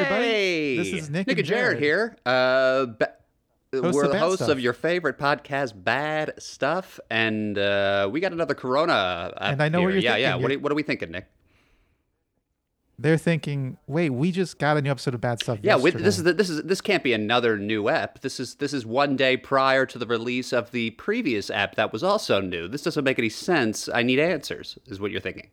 everybody. This is Nick, Nick and Jared, Jared. here. Uh, ba- we're the hosts Stuff. of your favorite podcast, Bad Stuff, and uh, we got another Corona. And I know what you're yeah, yeah. thinking. What are, what are we thinking, Nick? They're thinking, wait, we just got a new episode of Bad Stuff. Yeah, yesterday. this is the, this is this can't be another new app. This is this is one day prior to the release of the previous app that was also new. This doesn't make any sense. I need answers. Is what you're thinking.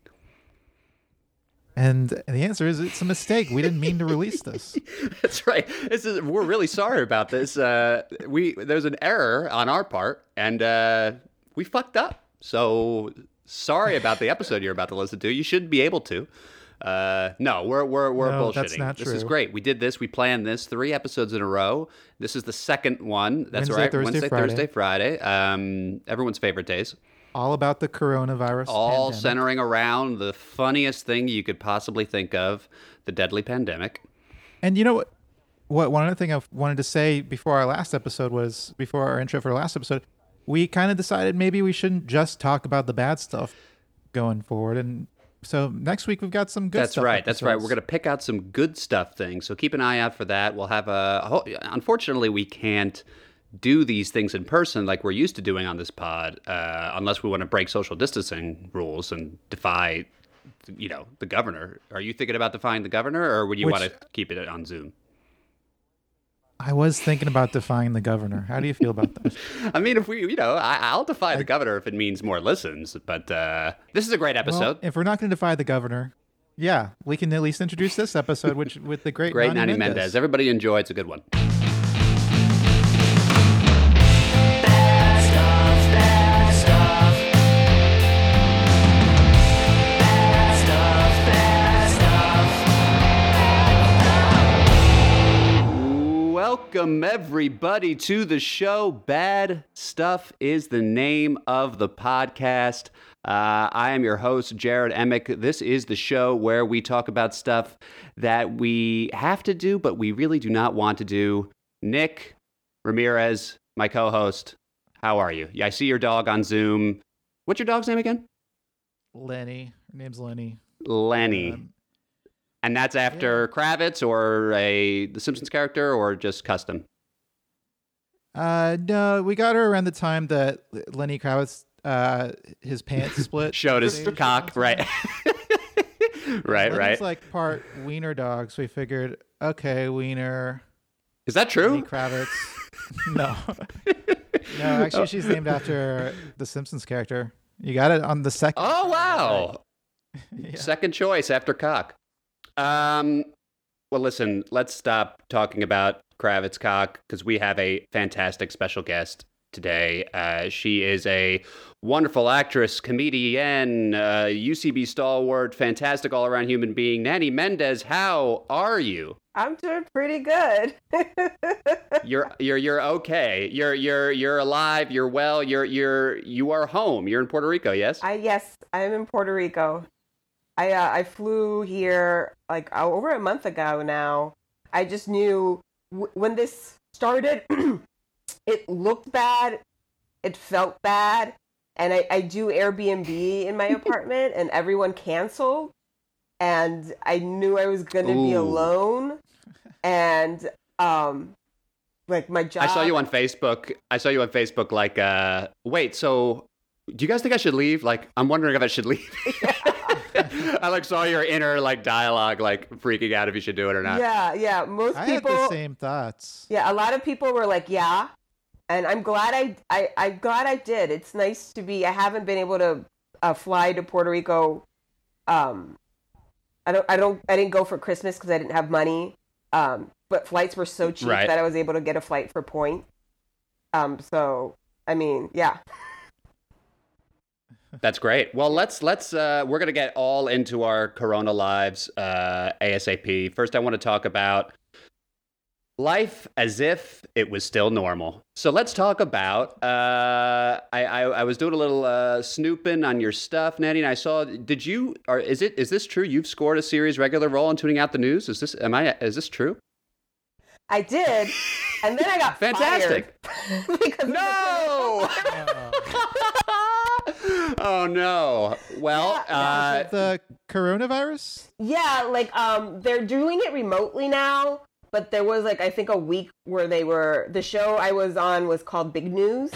And the answer is it's a mistake. We didn't mean to release this. That's right. This is we're really sorry about this. Uh, we there's an error on our part, and uh, we fucked up. So sorry about the episode you're about to listen to. You should be able to. Uh, no, we're we're we're No, bullshitting. that's not this is great. We did this. We planned this three episodes in a row. This is the second one. That's Wednesday, right. Thursday, Wednesday, Friday. Thursday, Friday. Um, everyone's favorite days. All about the coronavirus. All pandemic. centering around the funniest thing you could possibly think of: the deadly pandemic. And you know what? What one other thing I wanted to say before our last episode was before our intro for our last episode, we kind of decided maybe we shouldn't just talk about the bad stuff going forward. And so next week we've got some good stuff. That's right. That's right. We're going to pick out some good stuff things. So keep an eye out for that. We'll have a. Unfortunately, we can't do these things in person like we're used to doing on this pod, uh, unless we want to break social distancing rules and defy, you know, the governor. Are you thinking about defying the governor, or would you Which- want to keep it on Zoom? I was thinking about defying the governor. How do you feel about that? I mean, if we, you know, I, I'll defy the governor if it means more listens. But uh, this is a great Well, episode. if we're not going to defy the governor, yeah, we can at least introduce this episode, which with the great great Nani Nani Mendez. Everybody enjoy. It's a good one. Welcome, everybody, to the show. Bad Stuff is the name of the podcast. Uh, I am your host, Jared Emick. This is the show where we talk about stuff that we have to do, but we really do not want to do. Nick Ramirez, my co host, how are you? Yeah, I see your dog on Zoom. What's your dog's name again? Lenny. Her name's Lenny. Lenny. Um, and that's after Kravitz or a The Simpsons character or just custom? Uh, no, we got her around the time that Lenny Kravitz, uh, his pants split. Showed his cock, right? right, Lenny's right. like part wiener dog, so we figured, okay, wiener, Is that true? Lenny? Kravitz. no, no, actually, she's named after the Simpsons character. You got it on the second. Oh wow! Yeah. Second choice after cock. Um, well, listen. Let's stop talking about Kravitz cock because we have a fantastic special guest today. Uh, she is a wonderful actress, comedian, uh, UCB stalwart, fantastic all-around human being. Nani Mendez, how are you? I'm doing pretty good. You're you're you're okay. You're you're you're alive. You're well. You're you're you are home. You're in Puerto Rico. Yes. I yes, I'm in Puerto Rico. I uh, I flew here like over a month ago now. I just knew w- when this started, it looked bad, it felt bad, and I, I do Airbnb in my apartment, and everyone canceled, and I knew I was gonna be alone, and um, like my job. I saw you on Facebook. I saw you on Facebook. Like, uh, wait. So, do you guys think I should leave? Like, I'm wondering if I should leave. I like saw your inner like dialogue, like freaking out if you should do it or not. Yeah, yeah. Most I people. had the same thoughts. Yeah, a lot of people were like, "Yeah," and I'm glad I, I, I'm glad I did. It's nice to be. I haven't been able to uh, fly to Puerto Rico. Um, I don't, I don't, I didn't go for Christmas because I didn't have money. Um, but flights were so cheap Right. that I was able to get a flight for point. Um, so I mean, yeah, That's great. Well, let's let's uh, we're gonna get all into our Corona lives uh, ASAP. First, I want to talk about life as if it was still normal. So let's talk about. Uh, I, I I was doing a little uh, snooping on your stuff, Nani, and I saw. Did you? Or is it? Is this true? You've scored a series regular role in Tooning Out the News. Is this? Am I? Is this true? I did, and then I got Fantastic. fired because No. oh no. Well, uh, the coronavirus? Yeah, like um they're doing it remotely now, but there was like I think a week where they were the show I was on was called Big News.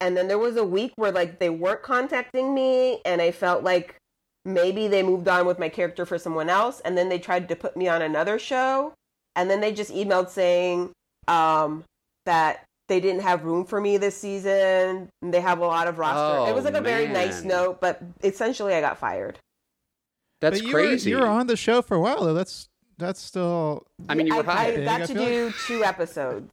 And then there was a week where like they weren't contacting me and I felt like maybe they moved on with my character for someone else and then they tried to put me on another show and then they just emailed saying um that they didn't have room for me this season. They have a lot of roster. Oh, it was like a very nice note, but essentially I got fired. that's but you crazy. Were, you were on the show for a while though. That's that's still. I mean, you were I, hired. I got I to feel do two episodes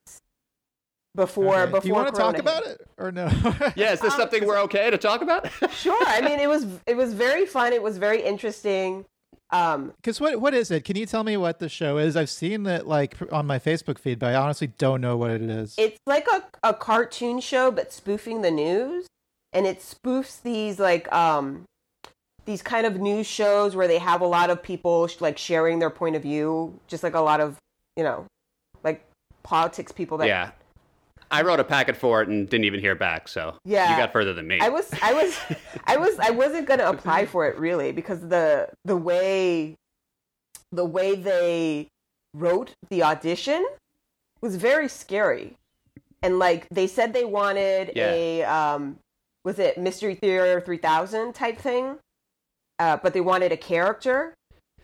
before Okay. before. Do you want to Corona talk about hit. it or no? yeah, is this Um, something we're okay to talk about? Sure. I mean, it was it was very fun. It was very interesting. Um, Because what what is it? Can you tell me what the show is? I've seen that like on my Facebook feed, but I honestly don't know what it is. it's like a a cartoon show, but spoofing the news, and it spoofs these like um these kind of news shows where they have a lot of people sh- like sharing their point of view, just like a lot of you know, like politics people that yeah. I wrote a packet for it and didn't even hear back, so Yeah. you got further than me. I was I was I was I wasn't gonna apply for it really because the the way the way they wrote the audition was very scary. And like they said they wanted Yeah. a um was it Mystery Theater 3000 type thing? Uh, but they wanted a character.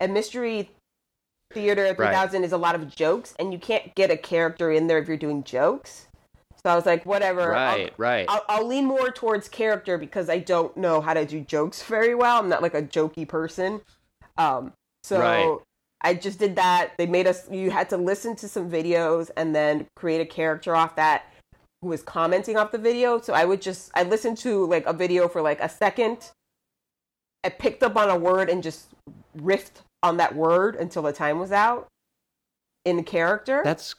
And Mystery Theater 3000 is a lot of jokes and you can't get a character in there if you're doing jokes. So I was like whatever. I'll- right, right. I'll, I'll lean more towards character because I don't know how to do jokes very well. I'm not like a jokey person. Um, so Right. I just did that. They made us, you had to listen to some videos and then create a character off that who was commenting off the video. So I would just, I listened to like a video for like a second. I picked up on a word and just riffed on that word until the time was out in character. That's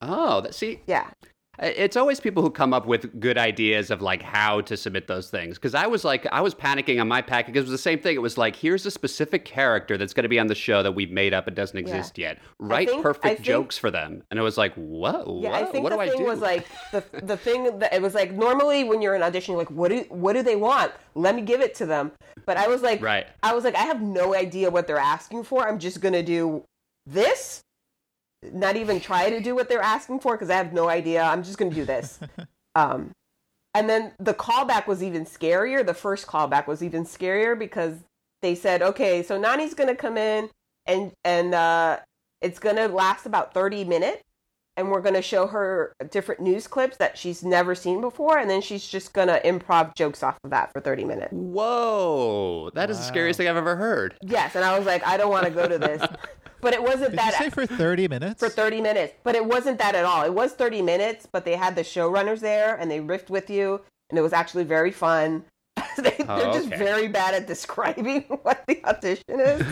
oh, that see, yeah. It's always people who come up with good ideas of like how to submit those things. Because I was like, I was panicking on my packet because it was the same thing. It was like, here's a specific character that's going to be on the show that we've made up and doesn't exist yet. Write think- perfect think- jokes for them. And it was like, whoa, Yeah, what, I think what the do I thing do? was like the the thing that it was like normally when you're in audition, you're like, what do what do they want? Let me give it to them. But I was like, Right. I was like, I have no idea what they're asking for. I'm just gonna do this, not even try to do what they're asking for because I have no idea. I'm just gonna do this. um, and then the callback was even scarier. The first callback was even scarier because they said, okay, so Nani's gonna come in and and uh, it's gonna last about 30 minutes and we're going to show her different news clips that she's never seen before and then she's just going to improv jokes off of that for 30 minutes. Whoa, that is the scariest thing I've ever heard. yes and i was like i don't want to go to this. But it wasn't Did you that say for thirty minutes? for 30 minutes but it wasn't that at all. It was 30 minutes but they had the showrunners there and they riffed with you and it was actually very fun they, Oh, they're just okay. very bad at describing what the audition is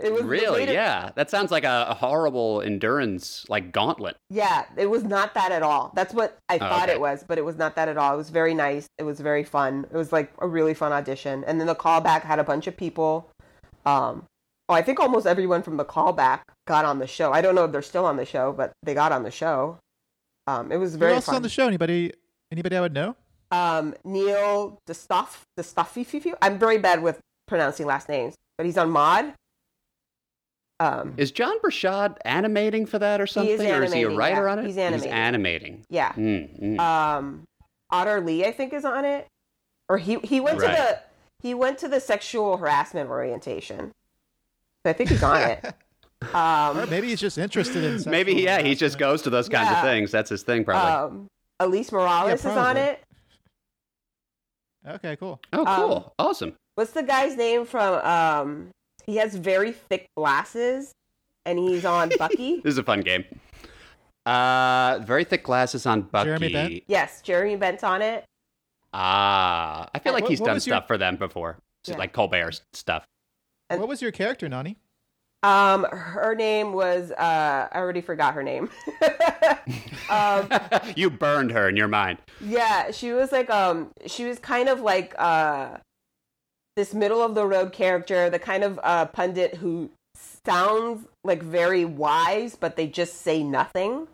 it was Really? made Yeah. That sounds like a, a horrible endurance, like gauntlet. Yeah, it was not that at all. That's what I thought okay. it was, but it was not that at all. It was very nice. It was very fun. It was like a really fun audition. And then the callback had a bunch of people. Um, oh, I think almost everyone from the callback got on the show. I don't know if they're still on the show, but they got on the show. Um, it was Who very else fun. on the show? Anybody? Anybody I would know? Um, Neil the stuff the stuffy I'm very bad with pronouncing last names, but he's on Maude. Um, Is John Brashad animating for that or something? or is he a writer yeah. on it? He's animating. animating. yeah. Mm, mm. um Otter Lee I think is on it or he he went Right. to the he went to the sexual harassment orientation so I think he's on it Or um maybe he's just interested in. Maybe, sexual yeah, he just goes to those kinds Yeah. of things. That's his thing, probably. um Elise Morales is on it Okay, cool. oh, um, cool. awesome. what's the guy's name from um he has very thick glasses and he's on Bucky This is a fun game. Uh, very thick glasses on Bucky. Jeremy Bent? yes Jeremy Bent's on it Ah, I feel like What- he's what done was your- stuff for them before, Yeah. like Colbert stuff. And- What was your character, Nani? Um her name was uh I already forgot her name um you burned her in your mind. Yeah, she was like um she was kind of like uh this middle of the road character, the kind of uh pundit who sounds like very wise but they just say nothing.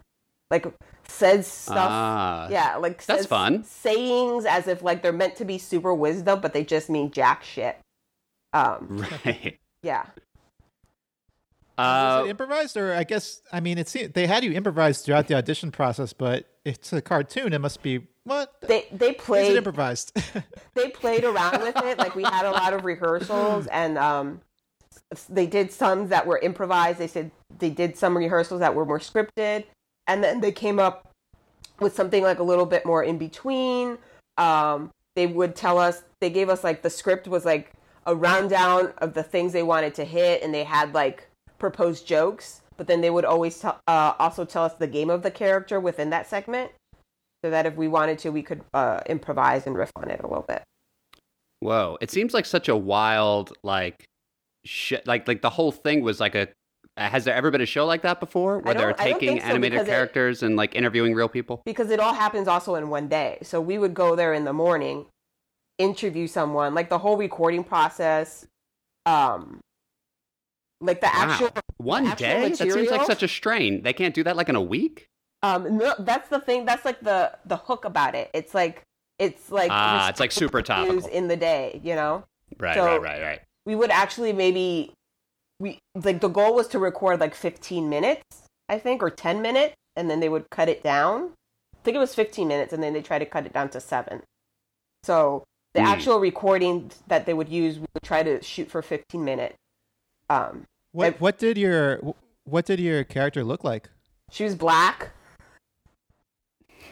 like says stuff. Ah. yeah, like That's says fun. sayings as if like they're meant to be super wisdom, but they just mean jack shit. Um, Right. yeah. Uh, was it improvised, or I guess I mean it's they had you improvise throughout the audition process, but it's a cartoon. It must be what They they is it played improvised? they played around with it. Like we had a lot of rehearsals, and um, they did some that were improvised. They said they did some rehearsals that were more scripted, and then they came up with something like a little bit more in between. Um, they would tell us they gave us like the script was like a rundown of the things they wanted to hit, and they had like proposed jokes. But then they would always tell, uh, also tell us the game of the character within that segment, so that if we wanted to, we could uh, improvise and riff on it a little bit. Whoa! It seems like such a wild like shit. Like like the whole thing was like a. Has there ever been a show like that before, where they're don't- I don't taking so, animated because it- characters and like interviewing real people? because it all happens also in one day. So we would go there in the morning, interview someone, like the whole recording process, um, like the actual. wow. One actual day? That seems like such a strain. They can't do that like in a week. Um, no, that's the thing. That's like the the hook about it. It's like it's like Ah, it's like super topical. in the day. You know, Right, So- right, right, right. we would actually maybe we like the goal was to record like 15 minutes, I think, or 10 minutes, and then they would cut it down. I think it was 15 minutes, and then they try to cut it down to seven. So the Hmm. actual recording that they would use, we would try to shoot for 15 minutes. Um, what what did your what did your character look like? she was black.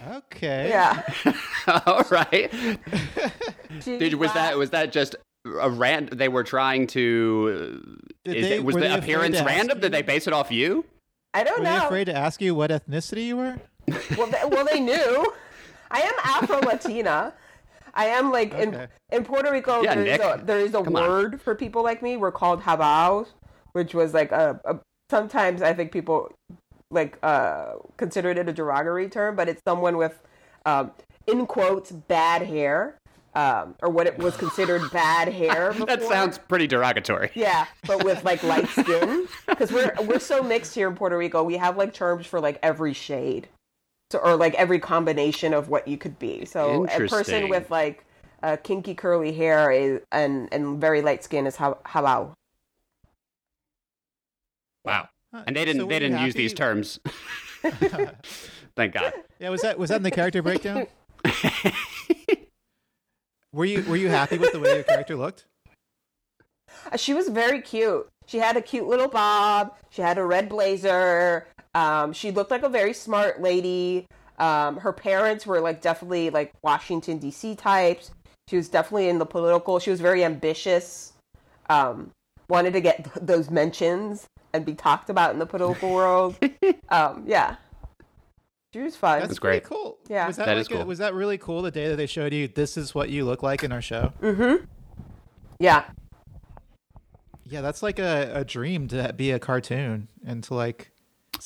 Okay. Yeah. All right. She Did, was that was that just a rand? They were trying to. Is they- it, was the they appearance random? you? Did they base it off you? I don't Were you know. afraid to ask you what ethnicity you were? well, they, well, they knew. I am Afro Latina. I am like in Okay. in Puerto Rico. Yeah, there is Nick. a there is a Come on. word for people like me. We're called habaos, which was like a, a sometimes I think people like uh considered it a derogatory term, but it's someone with um in quotes bad hair. Um, or what it was considered bad hair. That sounds pretty derogatory. Yeah, but with like light skin, because we're we're so mixed here in Puerto Rico. We have like terms for like every shade, so or like every combination of what you could be. So a person with like uh, kinky curly hair is and and very light skin is how how Wow. And they didn't were they didn't use these terms. Thank God. Yeah, was that was that in the character breakdown? were you were you happy with the way your character looked? She was very cute. She had a cute little bob. She had a red blazer. Um, she looked like a very smart lady. Um, her parents were like definitely like Washington D.C. types. She was definitely in the political. She was very ambitious. Um, wanted to get th- those mentions and be talked about in the political world. Um, yeah, she was fun. That's, great. cool. Yeah. was that, That like is cool. A, was that really cool the day that they showed you this is what you look like in our show? Mm-hmm. Yeah, Yeah, that's like a, a dream to be a cartoon and to like.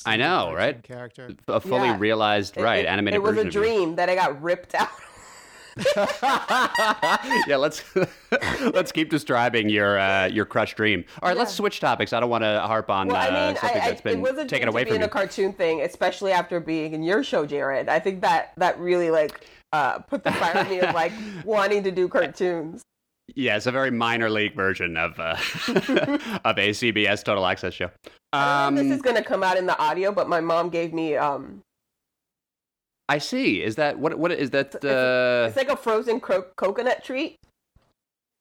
I know, right? Character. A fully Yeah. realized, It- right, it, animated It was version a dream that I got ripped out. yeah, let's let's keep describing your uh, your crush dream. All right, let's switch topics. I don't want to harp on Well, uh, I mean, something I, I, that's been it was a taken away to from in you. a cartoon thing, especially after being in your show, Jared. I think that that really like uh, put the fire in me of like wanting to do cartoons. Yeah, it's a very minor league version of uh, of a CBS Total Access show. I don't know if Um, this is gonna come out in the audio, but my mom gave me um, I see. Is that what? What is that? it's, Uh, it's like a frozen cro- coconut treat,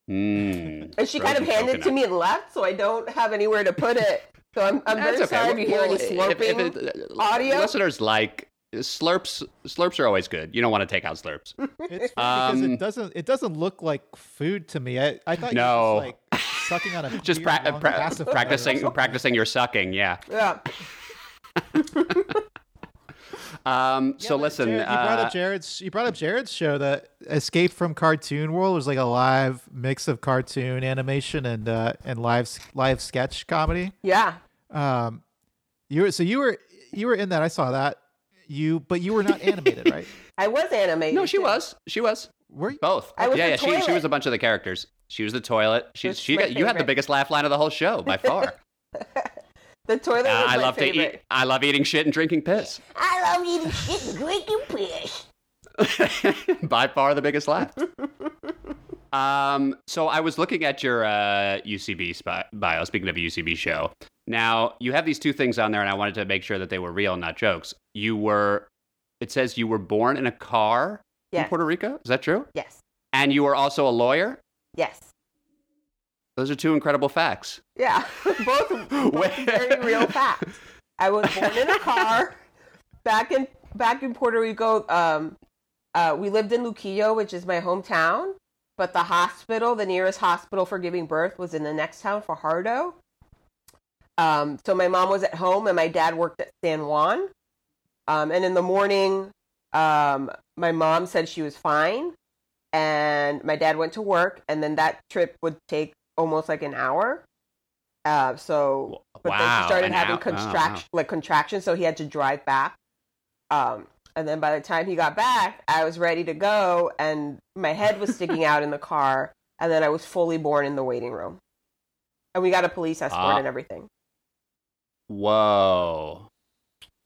mm, and she kind of frozen handed it to me and left, so I don't have anywhere to put it. So I'm, I'm very That's okay. sorry if you hear Well, any slurping. if it- audio? Listeners like slurps. Slurps are always good. You don't want to take out slurps. It's funny because Um, it doesn't it doesn't look like food to me. I, I thought No. you were just like sucking on a Just weird, pra- pra- practicing something. practicing your sucking. Yeah. yeah, Um. Yeah, so listen. Jared, you brought uh, up Jared's. You brought up Jared's show that Escape from Cartoon World was like a live mix of cartoon animation and uh, and live live sketch comedy. yeah. Um, you were so you were you were in that. I saw that. You but you were not animated, right? I was animated. no, she too. was. She was. Were you? Both. I was yeah, the yeah. She, she was a bunch of the characters. She was the toilet. She That's she my got you had the biggest laugh line of the whole show by far. The toilet Uh, was I my love favorite. to eat. I love eating shit and drinking piss. I love eating shit and drinking piss. By far the biggest laugh. um, so I was looking at your uh, UCB bio. Speaking of a UCB show, now you have these two things on there, and I wanted to make sure that they were real, not jokes. You were. It says you were born in a car in Puerto Rico. Is that true? Yes. And you were also a lawyer. Yes. Those are two incredible facts. Yeah. both both very real facts. I was born in a car back in back in Puerto Rico. Um, uh, we lived in Luquillo, which is my hometown, but the hospital, the nearest hospital for giving birth, was in the next town, Fajardo. Um, so my mom was at home, and my dad worked at San Juan. Um, and in the morning, um, my mom said she was fine, and my dad went to work, and then that trip would take almost like an hour. Uh, so, but then Wow, she started having hour- oh, wow. contraction, like contractions, so he had to drive back. Um, and then by the time he got back, I was ready to go, and my head was sticking out in the car, and then I was fully born in the waiting room, and we got a police escort Ah. and everything. Whoa.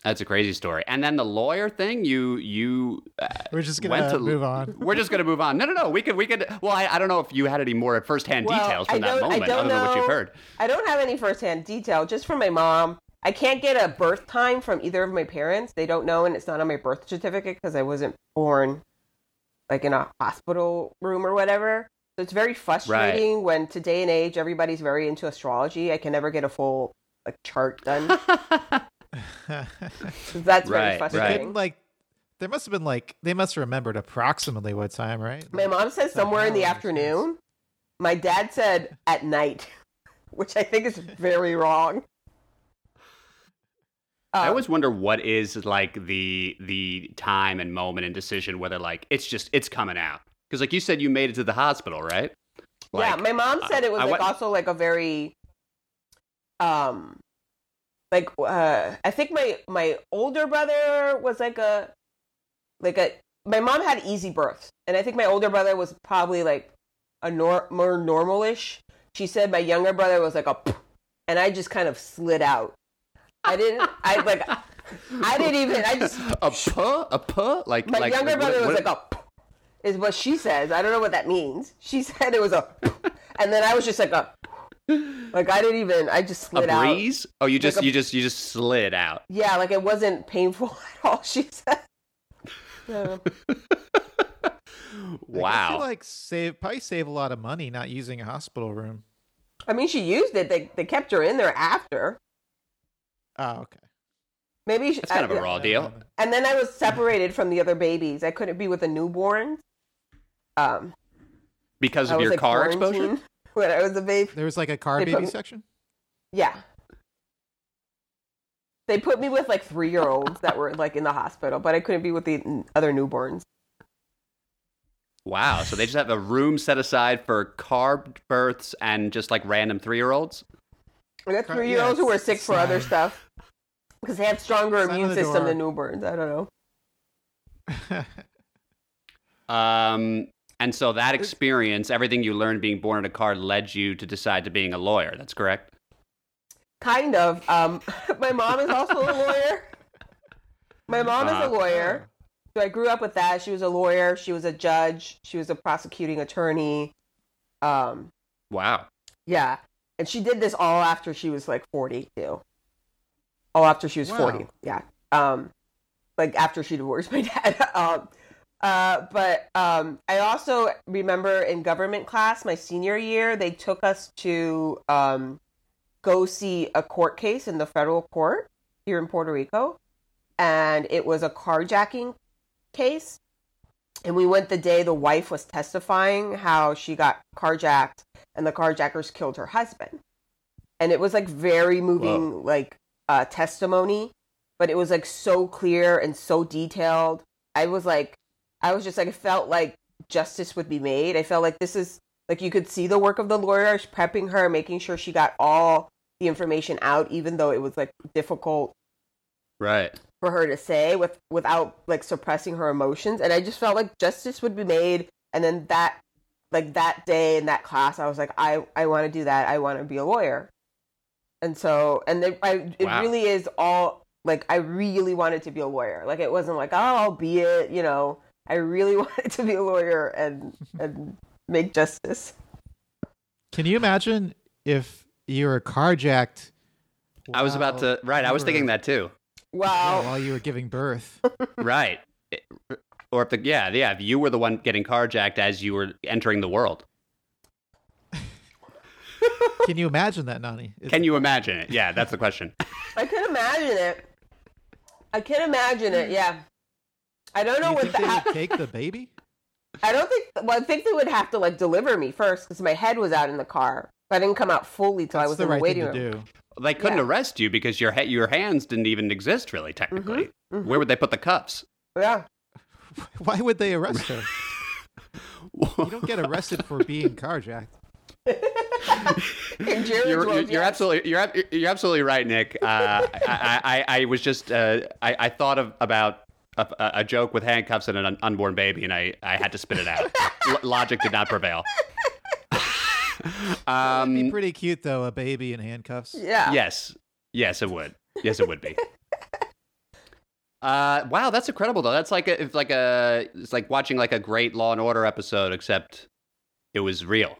That's a crazy story. And then the lawyer thing, you you uh, We're just went gonna to- move on. We're just gonna move on. No, no, no. We could, we could. Well, I, I don't know if you had any more firsthand Well, details from I that don't- I moment, don't other than what you've heard. I don't have any firsthand detail, just from my mom. I can't get a birth time from either of my parents. They don't know, and it's not on my birth certificate because I wasn't born like in a hospital room or whatever. So it's very frustrating when today and age everybody's very into astrology. I can never get a full like chart done. That's very Right, right. frustrating. And, like, there must have been like they must have remembered approximately what time, right? My mom said somewhere in the Somehow, I afternoon. My dad said at night, which I think is very wrong. I Um, always wonder what is like the the time and moment and decision whether like it's just it's coming out because like you said you made it to the hospital right? yeah, my mom said it was I like went- also like a very, um, like uh, I think my my older brother was like a, like a. My mom had easy births, and I think my older brother was probably like a nor- more normalish. She said my younger brother was like a, and I just kind of slid out. I didn't. I like. I didn't even. I just. a puh a puh like My like younger what- brother was what- like a. Is what she says. I don't know what that means. She said it was a, and then I was just like a, like I didn't even. I just slid out. A breeze. Oh, you just a- you just you just slid out. Yeah, like it wasn't painful at all. She said. Yeah. I Wow. feel like save probably save a lot of money not using a hospital room. I mean, she used it. They they kept her in there after. Oh, okay. Maybe she, That's kind of a raw deal. And then I was separated from the other babies. I couldn't be with the newborns. Um, because of your like car exposure. Quarantined when I was a baby. There was like a car They baby me- section. Yeah. They put me with like three year olds that were like in the hospital, but I couldn't be with the n- other newborns. Wow. So they just have a room set aside for car births and just like random three year olds. I got three year olds yeah, who were it's sick for other stuff because they have stronger Sign immune system door. than newborns. I don't know. Um, and so that experience, everything you learned being born in a car, led you to decide to being a lawyer. That's correct. Kind of. Um, my mom is also a lawyer. My mom is Uh-huh. a lawyer. So I grew up with that. She was a lawyer. She was a judge. She was a prosecuting attorney. Um, Wow. yeah. And she did this all after she was like 40 too. All after she was Wow. 40. Yeah. Um, like after she divorced my dad. um, uh, but um, I also remember in government class, my senior year, they took us to um, go see a court case in the federal court here in Puerto Rico. And it was a carjacking case. And we went the day the wife was testifying how she got carjacked and the carjackers killed her husband. And it was like very moving, like uh, testimony, but it was like so clear and so detailed. I was like, I was just like, it felt like justice would be made. I felt like this is like you could see the work of the lawyers prepping her, making sure she got all the information out, even though it was like difficult Right. for her to say with without like suppressing her emotions and i just felt like justice would be made and then that like that day in that class i was like i i want to do that i want to be a lawyer and so and they, I, it Wow. really is all like I really wanted to be a lawyer. Like it wasn't like oh I'll be it, you know. I really wanted to be a lawyer and and make justice. Can you imagine if you were carjacked? I was about to. Right. I was you thinking that too. Wow. while you were giving birth. right. It- Or if the yeah yeah if you were the one getting carjacked as you were entering the world. Can you imagine that, Nani? It's- Can you imagine it? Yeah, that's the question. I can imagine it. I can imagine it. Yeah. I don't do know you what think the, they would take the baby? I don't think. Well, I think they would have to like deliver me first because my head was out in the car. I didn't come out fully till I was the in right the waiting thing to room. do. They couldn't Yeah. arrest you because your he- your hands didn't even exist really technically. Mhm. Where would they put the cuffs? Yeah. Why would they arrest her? You don't get arrested for being carjacked. In Jared's you're, you're, you're absolutely you're you're absolutely right, Nick. Uh, I, I I was just uh, I, I thought of about a, a joke with handcuffs and an unborn baby, and I, I had to spit it out. L- logic did not prevail. It'd be um, pretty cute though, a baby in handcuffs. Yeah. yes, yes, it would. Yes, it would be. Uh, wow, that's incredible though. That's like a, it's like a it's like watching like a great Law and Order episode, except it was real.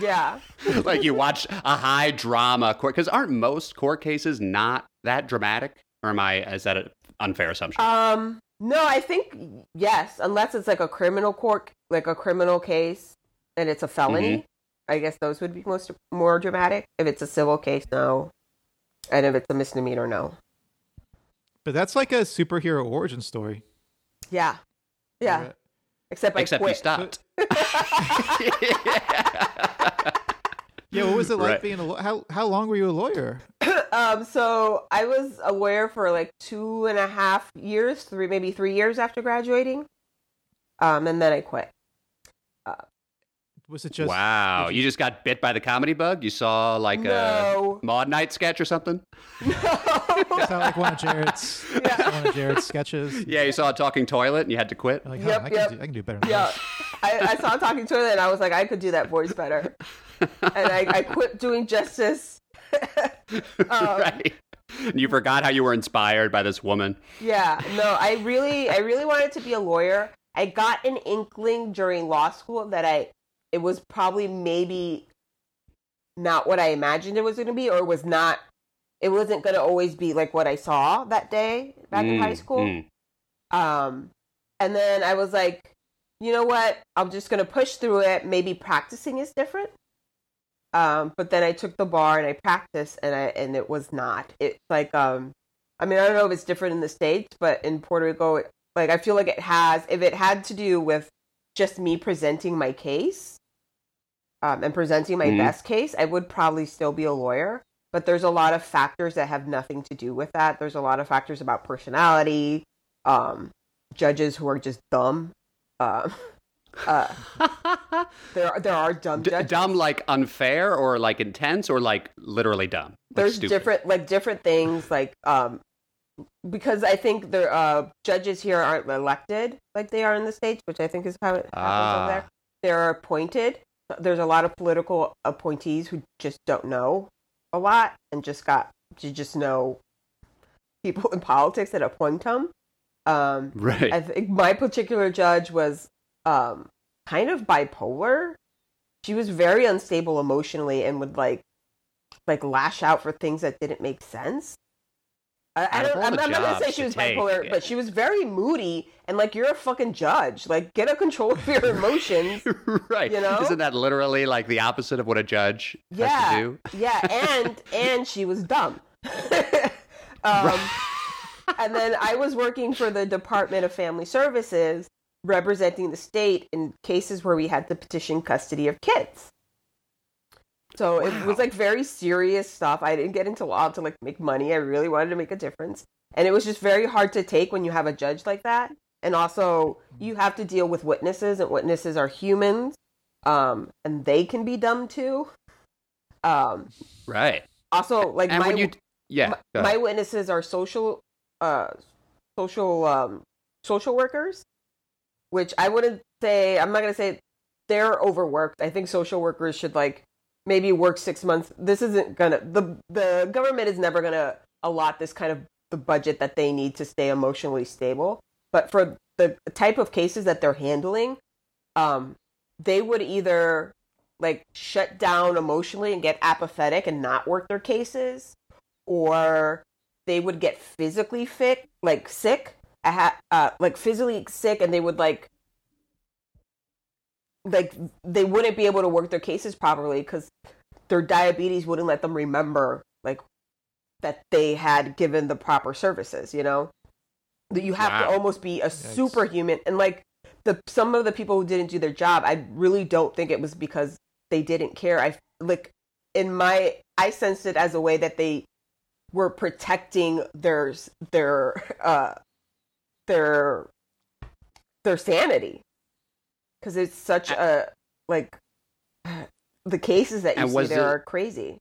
Yeah. like you watch a high drama court because aren't most court cases not that dramatic? Or am I is that an unfair assumption? Um. No, I think yes, unless it's like a criminal court, like a criminal case, and it's a felony. Mm-hmm. I guess those would be most more dramatic. If it's a civil case, no, and if it's a misdemeanor, no. But that's like a superhero origin story. Yeah. Yeah. Except I Except you stopped. Yeah, what was it like Right. being a law- how how long were you a lawyer? um. So I was a lawyer for like two and a half years, three maybe three years after graduating. Um, and then I quit. Was it just wow, did you just got bit by the comedy bug? You saw like No. a Maude Night sketch or something? No, sound like one of Jared's Yeah. one of Jared's sketches? Yeah, you saw a talking toilet and you had to quit. Like, Yep, huh, I can yep. do I can do better than Yeah. I, I saw a talking toilet and I was like, I could do that voice better, and I, I quit doing justice. um, right. You forgot how you were inspired by this woman. Yeah, no, I really, I really wanted to be a lawyer. I got an inkling during law school that I, it was probably maybe not what I imagined it was going to be, or was not, it wasn't going to always be like what I saw that day back in high Mm, school. mm. Um, and then I was like, you know what? I'm just gonna push through it. Maybe practicing is different. Um, but then I took the bar and I practiced, and I and it was not. It's like um, I mean, I don't know if it's different in the states, but in Puerto Rico, it- like I feel like it has. If it had to do with just me presenting my case, um, and presenting my Mhm. best case, I would probably still be a lawyer. But there's a lot of factors that have nothing to do with that. There's a lot of factors about personality, um, judges who are just dumb. Um, uh, there, are, there are dumb D- judges. dumb like unfair or like intense or like literally dumb. Like There's stupid? different, like different things, like um, because I think the uh, judges here aren't elected like they are in the states, which I think is how it happens Ah. over there. They're appointed. There's a lot of political appointees who just don't know a lot and just got to just know people in politics that appoint them. Um, Right. I think my particular judge was um, kind of bipolar. She was very unstable emotionally and would like like lash out for things that didn't make sense. I, I don't, I'm, I'm not gonna say she was take, bipolar, yeah. but she was very moody and like you're a fucking judge. Like get a control of your emotions. right. You know? Isn't that literally like the opposite of what a judge has yeah, to do? yeah, and and she was dumb. um, and then I was working for the Department of Family Services, representing the state in cases where we had to petition custody of kids. So it was like very serious stuff. I didn't get into law to like make money. I really wanted to make a difference. And it was just very hard to take when you have a judge like that. And also you have to deal with witnesses and witnesses are humans. Um, and they can be dumb too. Um, Right. also like And my you yeah, my, my witnesses are social uh social um social workers which i wouldn't say i'm not going to say they're overworked i think social workers should like maybe work six months. This isn't gonna the the government is never gonna allot this kind of the budget that they need to stay emotionally stable. But for the type of cases that they're handling, um, they would either like shut down emotionally and get apathetic and not work their cases, or they would get physically fit, like sick, uh, like physically sick, and they would like like they wouldn't be able to work their cases properly because their diabetes wouldn't let them remember like that they had given the proper services you know that you have wow. to almost be a Yikes. superhuman and like the some of the people who didn't do their job i really don't think it was because they didn't care i like in my i sensed it as a way that they were protecting their their uh their their sanity because it's such a like the cases that you see there it, are crazy.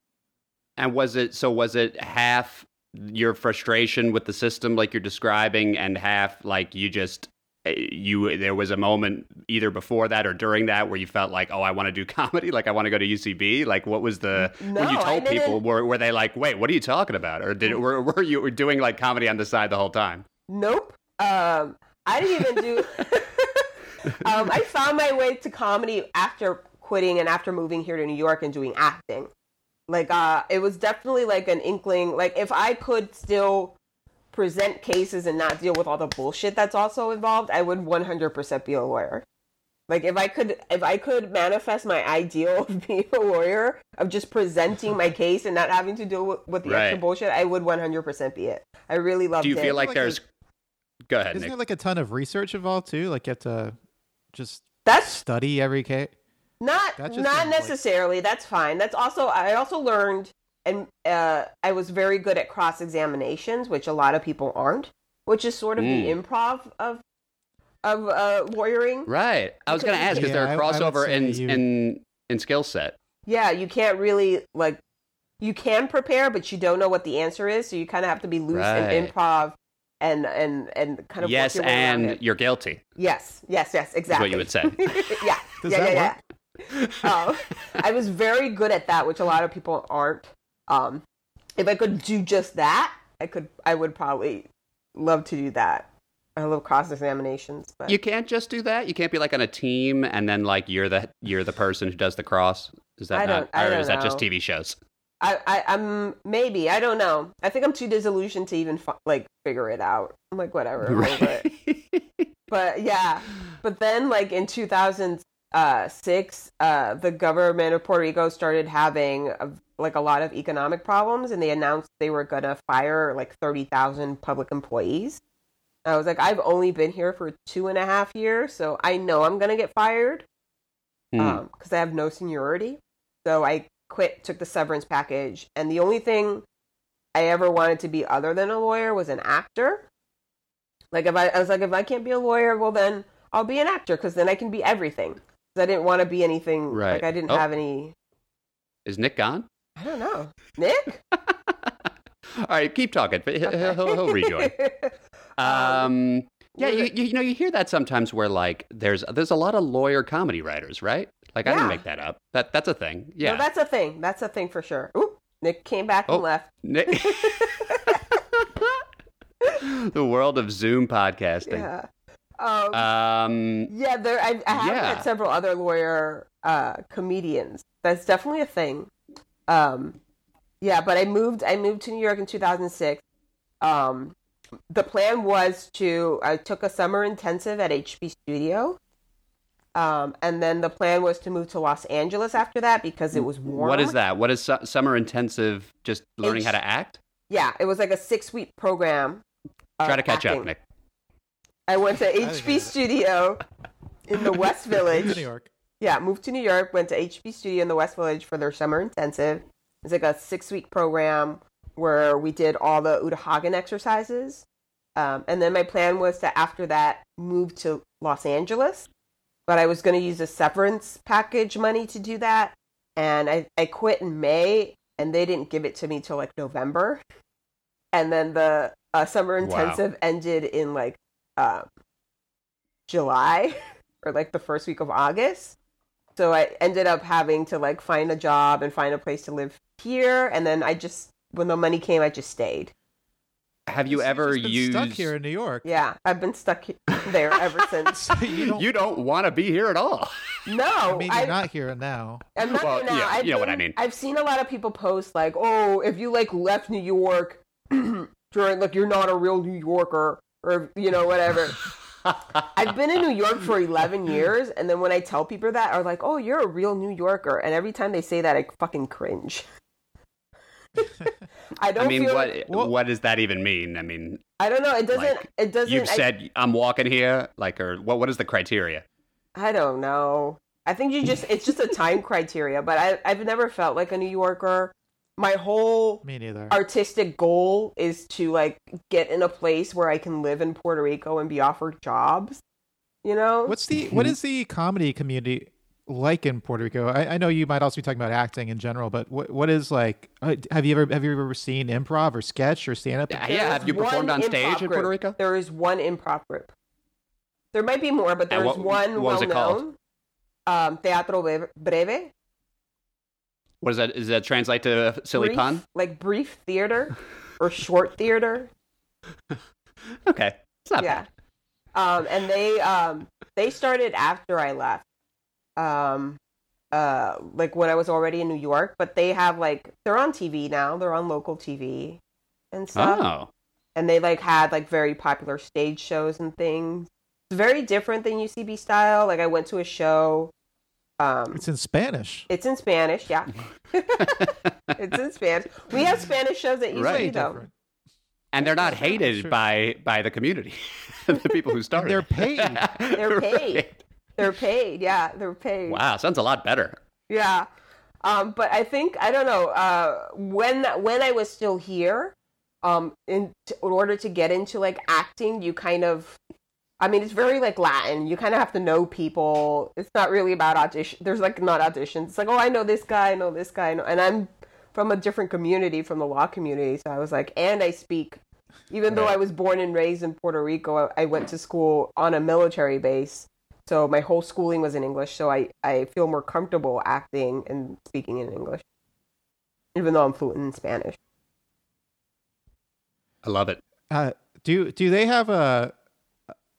And was it so? Was it half your frustration with the system, like you're describing, and half like you just eh, you there was a moment either before that or during that where you felt like oh i want to do comedy like i want to go to ucb like what was the no, when you told people were, were they like wait what are you talking about or did were, were you doing like comedy on the side the whole time nope um i didn't even do um, I found my way to comedy after quitting and after moving here to New York and doing acting. Like, uh, it was definitely like an inkling. Like, if I could still present cases and not deal with all the bullshit that's also involved, I would 100% be a lawyer. Like, if I could, if I could manifest my ideal of being a lawyer, of just presenting my case and not having to deal with, with the right. extra bullshit, I would 100% be it. I really love. it. Do you it. feel like there's? Go ahead. Isn't Nick. there like a ton of research involved too? Like you have to just that's study every case. Not not necessarily. Like... That's fine. That's also I also learned and uh, I was very good at cross examinations, which a lot of people aren't. Which is sort of mm. the improv of of uh, lawyering. Right. I was going to ask because yeah, there are crossover in you... in in skill set. Yeah, you can't really like you can prepare, but you don't know what the answer is, so you kind of have to be loose right. and improv and and and kind of yes, and you're guilty. Yes, yes, yes, exactly. what you would say. yeah, Does yeah, yeah, yeah. um, I was very good at that, which a lot of people aren't. Um, if I could do just that, I could. I would probably love to do that. I love cross examinations, but you can't just do that. You can't be like on a team and then like you're the you're the person who does the cross. Is that I not, or is know. that just TV shows? I, I I'm maybe I don't know. I think I'm too disillusioned to even like figure it out. I'm like whatever, right. but yeah, but then like in 2006, uh, the government of Puerto Rico started having a, like a lot of economic problems, and they announced they were gonna fire like 30,000 public employees. I was like, I've only been here for two and a half years, so I know I'm gonna get fired because mm. um, I have no seniority. So I quit, took the severance package, and the only thing I ever wanted to be other than a lawyer was an actor. Like if I, I was like, if I can't be a lawyer, well then I'll be an actor because then I can be everything. Because I didn't want to be anything. Right. Like I didn't oh. have any. Is Nick gone? I don't know. Nick. All right, keep talking. But he'll, he'll, he'll rejoin. Um, um, yeah, you, you know you hear that sometimes where like there's there's a lot of lawyer comedy writers, right? Like yeah. I didn't make that up. That that's a thing. Yeah, no, that's a thing. That's a thing for sure. Ooh, Nick came back oh, and left. Nick. the world of Zoom podcasting. Yeah. Um, um yeah, there. I, I have yeah. met several other lawyer uh, comedians. That's definitely a thing. Um, yeah, but I moved. I moved to New York in 2006. Um, the plan was to. I took a summer intensive at HB Studio um, and then the plan was to move to Los Angeles after that because it was warm. What is that? What is su- summer intensive? Just learning H- how to act? Yeah, it was like a six week program. Try to catch acting. up, Nick. I went to HB Studio in the West Village. New York. Yeah, moved to New York. Went to HB Studio in the West Village for their summer intensive. It's like a six week program where we did all the Uta Hagen exercises. Um, and then my plan was to after that move to Los Angeles but I was going to use a severance package money to do that. And I, I quit in May, and they didn't give it to me till like November. And then the uh, summer intensive wow. ended in like uh, July or like the first week of August. so I ended up having to like find a job and find a place to live here, and then I just when the money came, I just stayed. Have you You've ever just been used? stuck here in New York? Yeah, I've been stuck he- there ever since. you don't. You don't want to be here at all. No, I mean, you're I, not here now. I'm not Well, here now. yeah, I've you know what I mean. I've seen a lot of people post like, "Oh, if you like left New York during like you're not a real New Yorker," or you know whatever. I've been in New York for 11 years, and then when I tell people that, are like, "Oh, you're a real New Yorker," and every time they say that, I fucking cringe. I don't I mean, feel what like- Well- what does that even mean? I mean, I don't know. It doesn't. like, it doesn't. you've I- said I'm walking here, like, or what? What is the criteria? I don't know. I think you just it's just a time criteria, but I I've never felt like a New Yorker. My whole Me neither. artistic goal is to like get in a place where I can live in Puerto Rico and be offered jobs. You know? What's the what is the comedy community like in Puerto Rico? I, I know you might also be talking about acting in general, but what what is like? uh, Have you ever have you ever seen improv or sketch or stand up? Yeah, yeah. Have you performed on improv stage in. Puerto Rico? There is one improv group. There might be more, but And there's what- one what was well it called? known. Um, Teatro Breve- Breve. What does that? Does that translate to silly brief, pun? Like brief theater or short theater. Okay, it's not yeah. bad. Um, and they um they started after I left. Um, uh, like when I was already in New York, but they have like they're on TV now. They're on local TV and stuff. Oh, And they like had like very popular stage shows and things. It's very different than UCB style. Like I went to a show. Um, It's in Spanish. it's in Spanish. Yeah, it's in Spanish. We have Spanish shows at UCB Right. though. Different. and they're not hated by by the community, the people who started. They're paid. They're paid. Right. They're paid. Yeah, they're paid. Wow, sounds a lot better. Yeah. Um, but I think I don't know. Uh, when when I was still here, um, in, t- in order to get into like acting, you kind of, I mean, it's very like Latin. You kind of have to know people. It's not really about audition. There's like not auditions. It's like, oh, I know this guy, I know this guy, know, and I'm from a different community, from the law community. So I was like, and I speak. Even though Right. I was born and raised in Puerto Rico, I, I went to school on a military base. So my whole schooling was in English, so I, I feel more comfortable acting and speaking in English, even though I'm fluent in Spanish. I love it. Uh, do do they have a,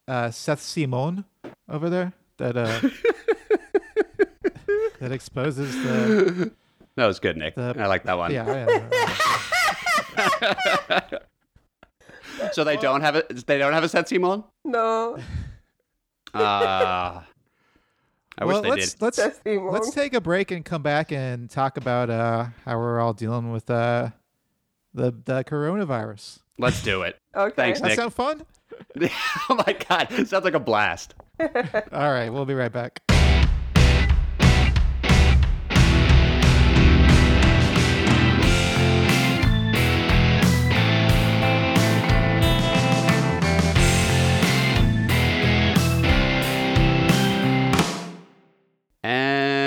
a Seth Simon over there that uh that exposes the That was good, Nick. The- I like that one. yeah, yeah, yeah. So they don't have a they don't have a Seth Simon. No, Uh, I well, wish they let's did. let's let's take a break and come back and talk about uh how we're all dealing with uh the the coronavirus. Let's do it. okay. Thanks, That Nick. sound fun? oh my god, sounds like a blast. All right, we'll be right back.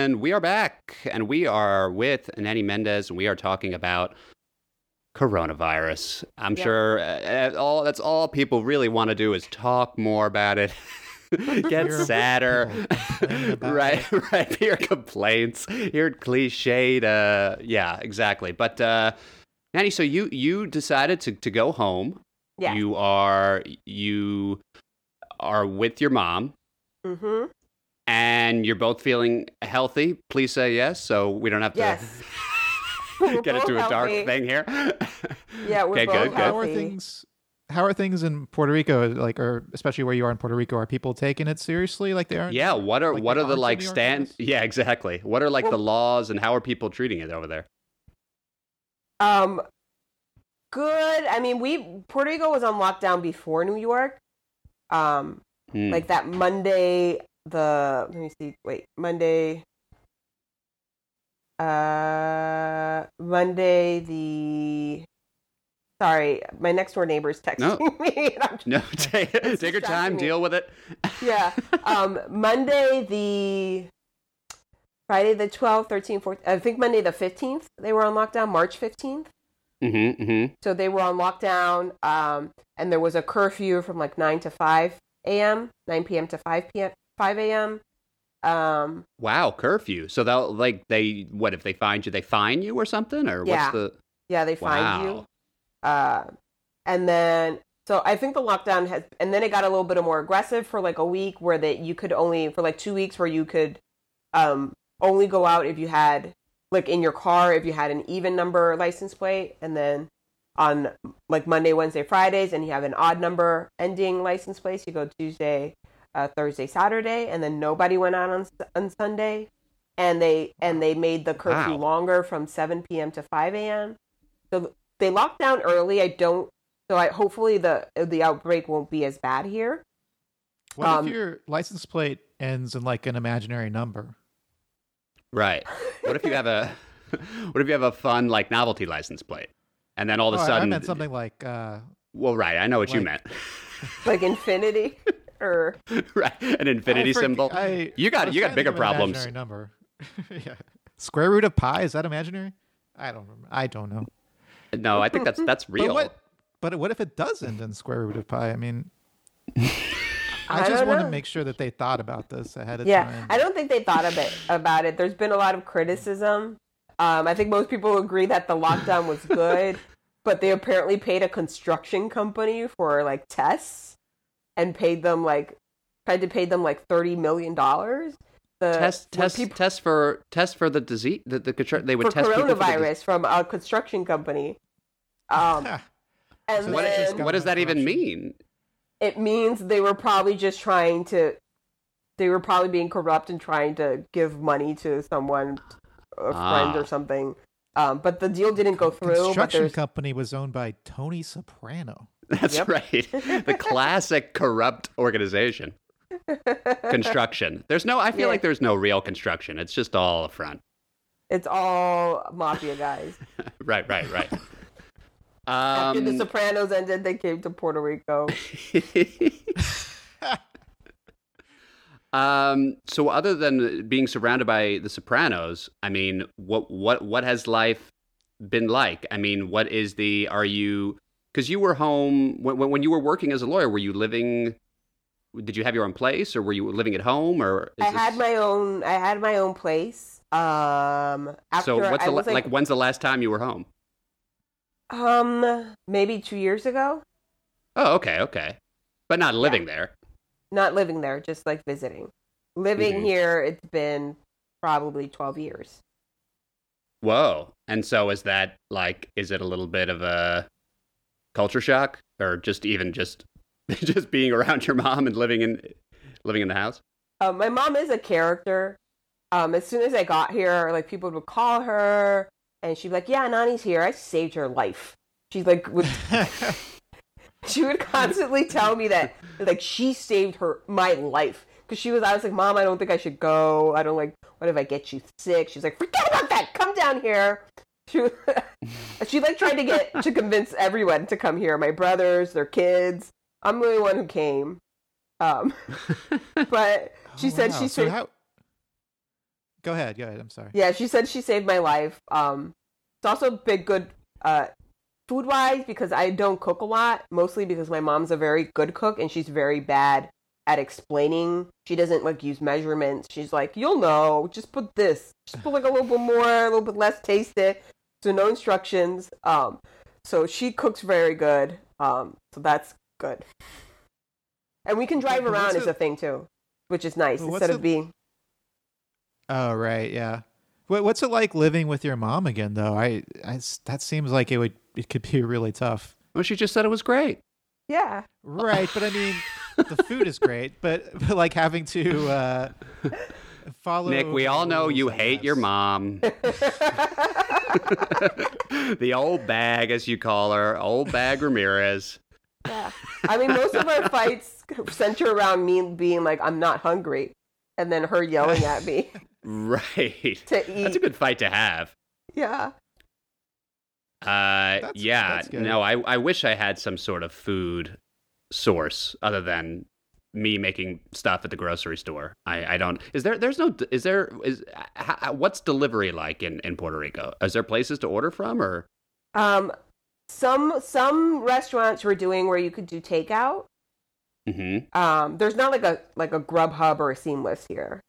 And we are back, and we are with Nani Mendez, and we are talking about coronavirus. I'm Yeah. sure uh, uh, all that's all people really want to do is talk more about it. Get sadder, right? Right. Hear complaints. Hear cliched. Uh, yeah, exactly. But uh, Nani, so you you decided to to go home. Yeah. You are you are with your mom mm-hmm. And you're both feeling healthy, please say yes so we don't have to Yes. Get both into a dark healthy. thing here. Yeah, we're okay, both good, good. How are things? How are things in Puerto Rico? Like, or especially where you are in Puerto Rico, are people taking it seriously? Like they are? Yeah, what are Like what are the like New stand? laws? Yeah, exactly. What are like the laws and how are people treating it over there? Um, good. I mean, we Puerto Rico was on lockdown before New York. Um, Hmm. like that Monday. The let me see. Wait, Monday. Uh, Monday the. Sorry, my next door neighbor's texting me. and I'm no, take, take your time, me. deal with it. yeah. Um, Monday the Friday the 12th, 13th, 14th. I think Monday the 15th, they were on lockdown, March 15th. Mm-hmm, mm-hmm. So they were on lockdown, um, and there was a curfew from like 9 to 5 a.m., 9 p.m. to 5 p.m., 5 a.m. Um, Wow, curfew. So they'll like they what if they find you? They fine you or something, or Yeah. what's the? yeah, they find you. Wow. Uh, and then so I think the lockdown has, and then it got a little bit more aggressive for like a week, where that you could only for like two weeks, where you could um only go out if you had like in your car if you had an even number license plate, and then on like Monday, Wednesday, Fridays, and you have an odd number ending license plate, you go Tuesday, uh, Thursday, Saturday, and then nobody went out on on Sunday, and they and they made the curfew Wow. longer from 7 p.m. to 5 a.m. So they locked down early. I don't. So I hopefully the the outbreak won't be as bad here. What Um, if your license plate ends in like an imaginary number? Right. What if you have a? what if you have a fun like novelty license plate, and then all of Oh, a I- sudden? I meant something like uh, Well, right. I know what you meant. like infinity or right. An infinity I forg- symbol. I- you got you got bigger an problems. imaginary Number. yeah. Square root of pi is that imaginary? I don't. Remember. I don't know. No, I think that's that's real. But what? But what if it does end in square root of pi? I mean, I, I just don't want know. to make sure that they thought about this ahead of yeah. time. Yeah, I don't think they thought of it about it. There's been a lot of criticism. Um, I think most people agree that the lockdown was good, but they apparently paid a construction company for like tests and paid them like tried to pay them like thirty million dollars. The test test people- test for test for the disease. The, the contr- they would for test people for the coronavirus from a construction company. Um, and So What, then just what does that even mean? it means they were probably just trying to, they were probably being corrupt and trying to give money to someone, a friend Ah. or something. Um, but the deal didn't go through. But Construction there's company was owned by Tony Soprano. That's Yep. right. The classic corrupt organization. Construction. There's no. I feel Yeah. like there's no real construction. It's just all a front. it's all mafia guys. Right. Right. Right. After The Um, Sopranos ended, they came to Puerto Rico. um. So, other than being surrounded by The Sopranos, I mean, what what what has life been like? I mean, what is the? Are you? Because you were home when when when you were working as a lawyer. Were you living? Did you have your own place, or were you living at home, or? I had my own. I had my own place. Um, after So, what's the was like, When's the last time you were home? um maybe two years ago. Oh, okay, okay, but not living there. not living there, just like visiting. Living Mhm. here, it's been probably 12 years. Whoa. And so is that like is it a little bit of a culture shock or just even just just being around your mom and living in living in the house? Uh, my mom is a character. Um, as soon as I got here, like people would call her and she'd be like, Yeah, Nani's here. I saved her life. She like would she would constantly tell me that like she saved her my life. Because she was I was like, Mom, I don't think I should go. I don't like what if I get you sick? She's like, Forget about that, come down here. She, she like tried to get to convince everyone to come here. My brothers, their kids. I'm the only one who came. Um, but she Oh, said wow. she So saved. how- Go ahead. Go ahead. I'm sorry. Yeah, she said she saved my life. Um, it's also big good uh, food wise because I don't cook a lot, mostly because my mom's a very good cook and she's very bad at explaining. She doesn't like use measurements. She's like, you'll know, just put this, just put like a little bit more, a little bit less, taste it. So no instructions. Um, so she cooks very good. Um, so that's good. And we can drive but around what's is a thing too, which is nice But what's instead of being. Oh right, yeah. What, what's it like living with your mom again, though? I that seems like it would it could be really tough. Well, she just said it was great. Yeah. Right, but I mean, the food is great, but, but like having to uh, follow. Nick, we all know you I hate your mom. the old bag, as you call her, old bag Ramirez. Yeah. I mean, most of our fights center around me being like, I'm not hungry. And then her yelling at me Right. to eat. That's a good fight to have. yeah. Uh, That's- yeah, that's no, I, I wish I had some sort of food source other than me making stuff at the grocery store. I, I don't. Is there? There's no. Is there? Is how, what's delivery like in in Puerto Rico? Is there places to order from or? Um, some some restaurants were doing where you could do takeout. hmm Um, there's not like a like a Grubhub or a Seamless here.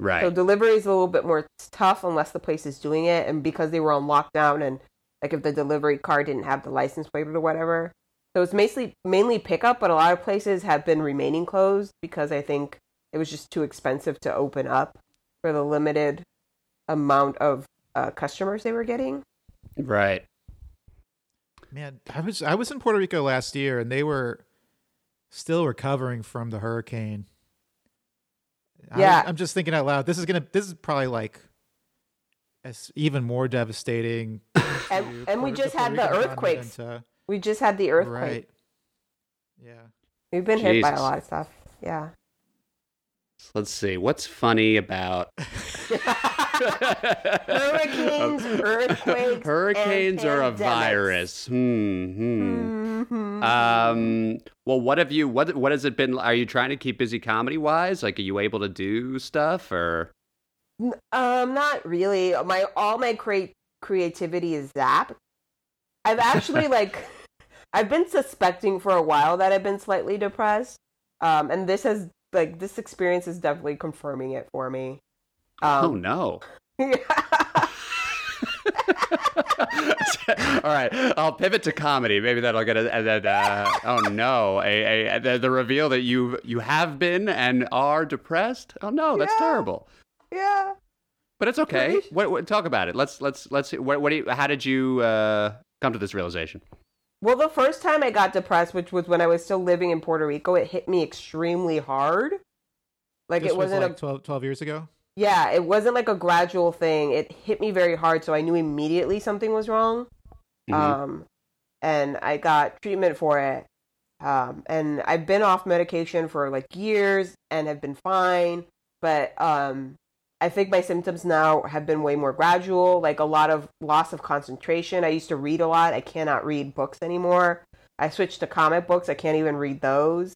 Right. So delivery is a little bit more tough unless the place is doing it, and because they were on lockdown, and like if the delivery car didn't have the license plate or whatever. So it's mainly mainly pickup, but a lot of places have been remaining closed because I think it was just too expensive to open up for the limited amount of uh, customers they were getting. right. Man, I was I was in Puerto Rico last year, and they were still recovering from the hurricane. Yeah. I'm just thinking out loud. This is gonna. This is probably like, it's even more devastating. And- to and we Puerto- just Puerto had the Rico earthquakes. than to- We just had the earthquake. Right. Yeah. We've been hit by a lot of stuff. Yeah. Let's see. What's funny about Hurricanes, earthquakes, Hurricanes and or a virus? Hmm. hmm. Mhm. Um. Well, what have you? What What has it been? Are you trying to keep busy comedy wise? Like, are you able to do stuff or? Um, not really. My all my create creativity is zapped. I've actually like, I've been suspecting for a while that I've been slightly depressed. Um, and this has like this experience is definitely confirming it for me. oh Um, no. yeah. All right, I'll pivot to comedy. Maybe that'll get a. Then, uh, oh no, a, a the, the reveal that you you have been and are depressed. Oh no, that's Yeah. terrible. yeah. But it's okay. What, what talk about it? Let's let's let's. What what do you, How did you uh, come to this realization? Well, the first time I got depressed, which was when I was still living in Puerto Rico, it hit me extremely hard. Like This it was wasn't like a 12, 12 years ago. Yeah, it wasn't like a gradual thing. It hit me very hard, so I knew immediately something was wrong. Mhm. Um, and I got treatment for it. Um, and I've been off medication for like years and have been fine. But um, I think my symptoms now have been way more gradual, like a lot of loss of concentration. I used to read a lot. I cannot read books anymore. I switched to comic books. I can't even read those.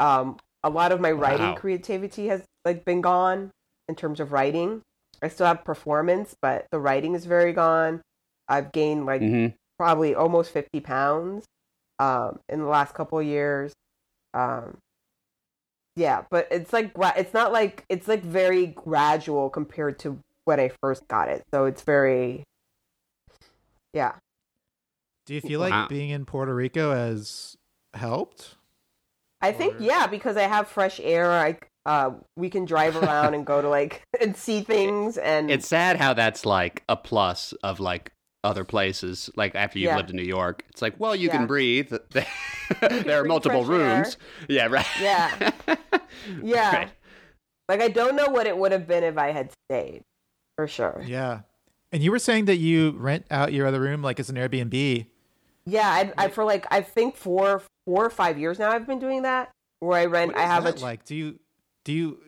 Um, a lot of my writing Wow. creativity has like been gone in terms of writing. I still have performance, but the writing is very gone. I've gained like hmm probably almost 50 pounds um, in the last couple of years. Um, yeah, but it's like it's not like it's like very gradual compared to when I first got it. So it's very yeah. Do you feel like Wow. being in Puerto Rico has helped? I think yeah because I have fresh air. I uh, we can drive around and go to like and see things and It's sad how that's like a plus of like other places. Like after you've Yeah. lived in New York, it's like, well, you Yeah. can breathe. there are multiple fresh air. rooms. Yeah, right. Yeah. yeah. Right. Like I don't know what it would have been if I had stayed, for sure. Yeah. And you were saying that you rent out your other room like as an Airbnb. Yeah, I, I for like I think four four or five years now I've been doing that. Where I rent, What I have a that like? Do you do you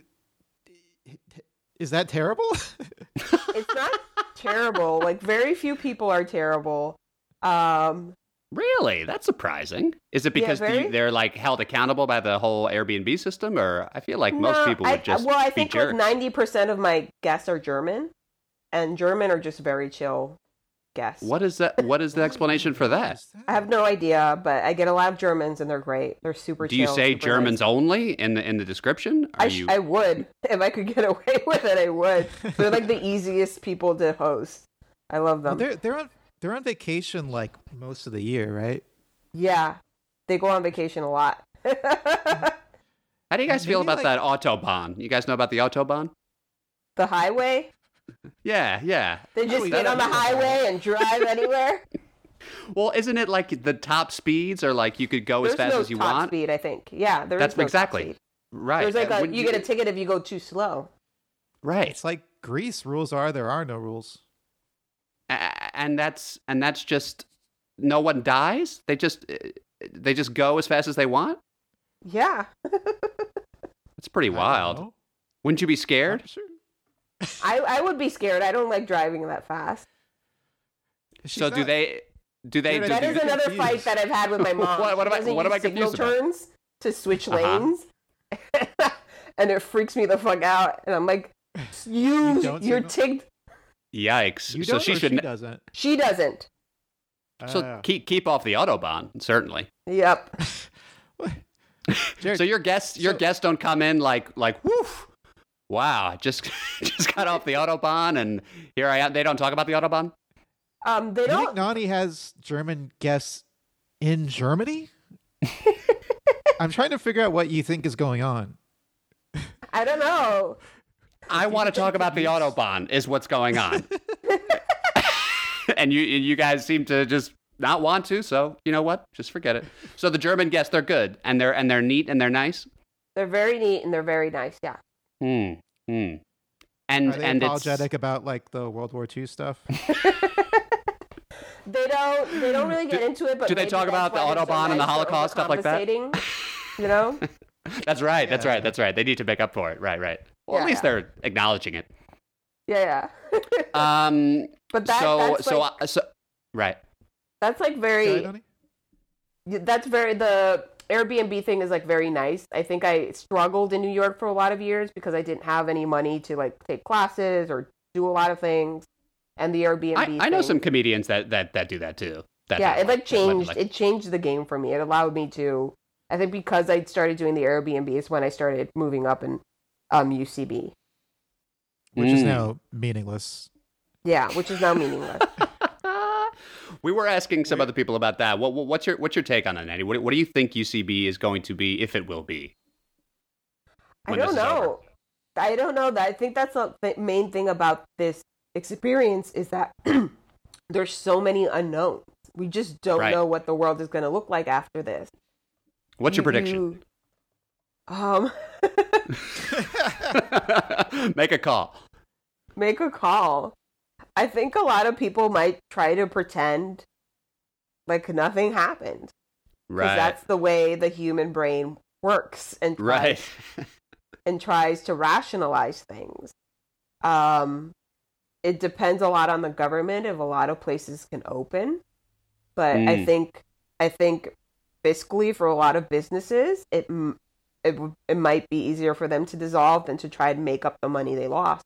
is that terrible? it's not terrible. Like very few people are terrible. Um, Really? That's surprising. Is it Yeah, because the- they're like held accountable by the whole Airbnb system, or I feel like most no, people I- would just well, I be think like ninety percent of my guests are German, and German are just very chill guests. What is that? What is the explanation for that? I have no idea, but I get a lot of Germans, and they're great. They're super. Do you chill, say Germans nice. only in the in the description? Are I, sh- you? I would if I could get away with it. I would. They're like the easiest people to host. I love Well, them. they're they're on they're on vacation like most of the year, right? yeah, they go on vacation a lot. How do you guys feel maybe, about that autobahn? You guys know about the autobahn? the highway. Yeah, yeah. They just we get on the highway and drive anywhere. Well, isn't it like the top speeds are like you could go There's as fast no as you top want? speed. I think. Yeah, there's That's no top exactly speed. right. There's like a, wouldn't you get a ticket if you go too slow. right, It's like Greece. Rules are there are no rules. And that's and that's just no one dies. They just uh, they just go as fast as they want. Yeah, that's pretty wild. Wouldn't you be scared? I'm. I I would be scared. I don't like driving that fast. She's so do not- they? Do they? Dude, do, That do, is another confused. fight that I've had with my mom. What- what am I- what am I confused signal about? turns to switch Uh-huh. lanes, and it freaks me the fuck out. And I'm like, you, You don't you are ticked. Yikes! You so don't she should. She doesn't. She doesn't. so Ah. keep keep off the autobahn certainly. Yep. Jared, So your guests your So- guests don't come in like like woof Wow, just just got off the autobahn, and here I am. They don't talk about the autobahn. Um, they You think don't. Nani has German guests in Germany? I'm trying to figure out what you think is going on. I don't know. I want to talk about the autobahn. Is what's going on, and you you guys seem to just not want to. So you know what? Just forget it. So the German guests, they're good, and they're and they're neat and they're nice. They're very neat and they're very nice. Yeah. Hmm. Hmm. And Are they and apologetic about like the World War II stuff? They don't. They don't really get into it. But do they talk about the why they're so Autobahn and the Holocaust, stuff like that? You know. that's right. That's Yeah. right. That's right. They need to make up for it. Right. Right. Well, at Yeah. least they're acknowledging it. Yeah. Yeah. Um. but that, so that's so like, uh, so right. that's like very. ahead, that's very the Airbnb thing is like very nice. I think I struggled in New York for a lot of years because I didn't have any money to like take classes or do a lot of things. And the Airbnb I, I know some comedians that that that do that too. That yeah, it like changed like- it changed the game for me. It allowed me to I think because I started doing the Airbnb is when I started moving up in um UCB. Which is Mm. now meaningless. Yeah, which is now meaningless. We were asking some other people about that. What, what- what's your what's your take on it, Nani? What, what do you think UCB is going to be, if it will be? I don't know. I don't know. I think that's the main thing about this experience is that there's so many unknowns. We just don't Right. know what the world is going to look like after this. What's your prediction? you- um, Make a call. make a call. I think a lot of people might try to pretend like nothing happened. Because Right. that's the way the human brain works and tries, Right. and tries to rationalize things. Um, it depends a lot on the government if a lot of places can open, but I Mm. think I think fiscally for a lot of businesses, it it it might be easier for them to dissolve than to try and make up the money they lost.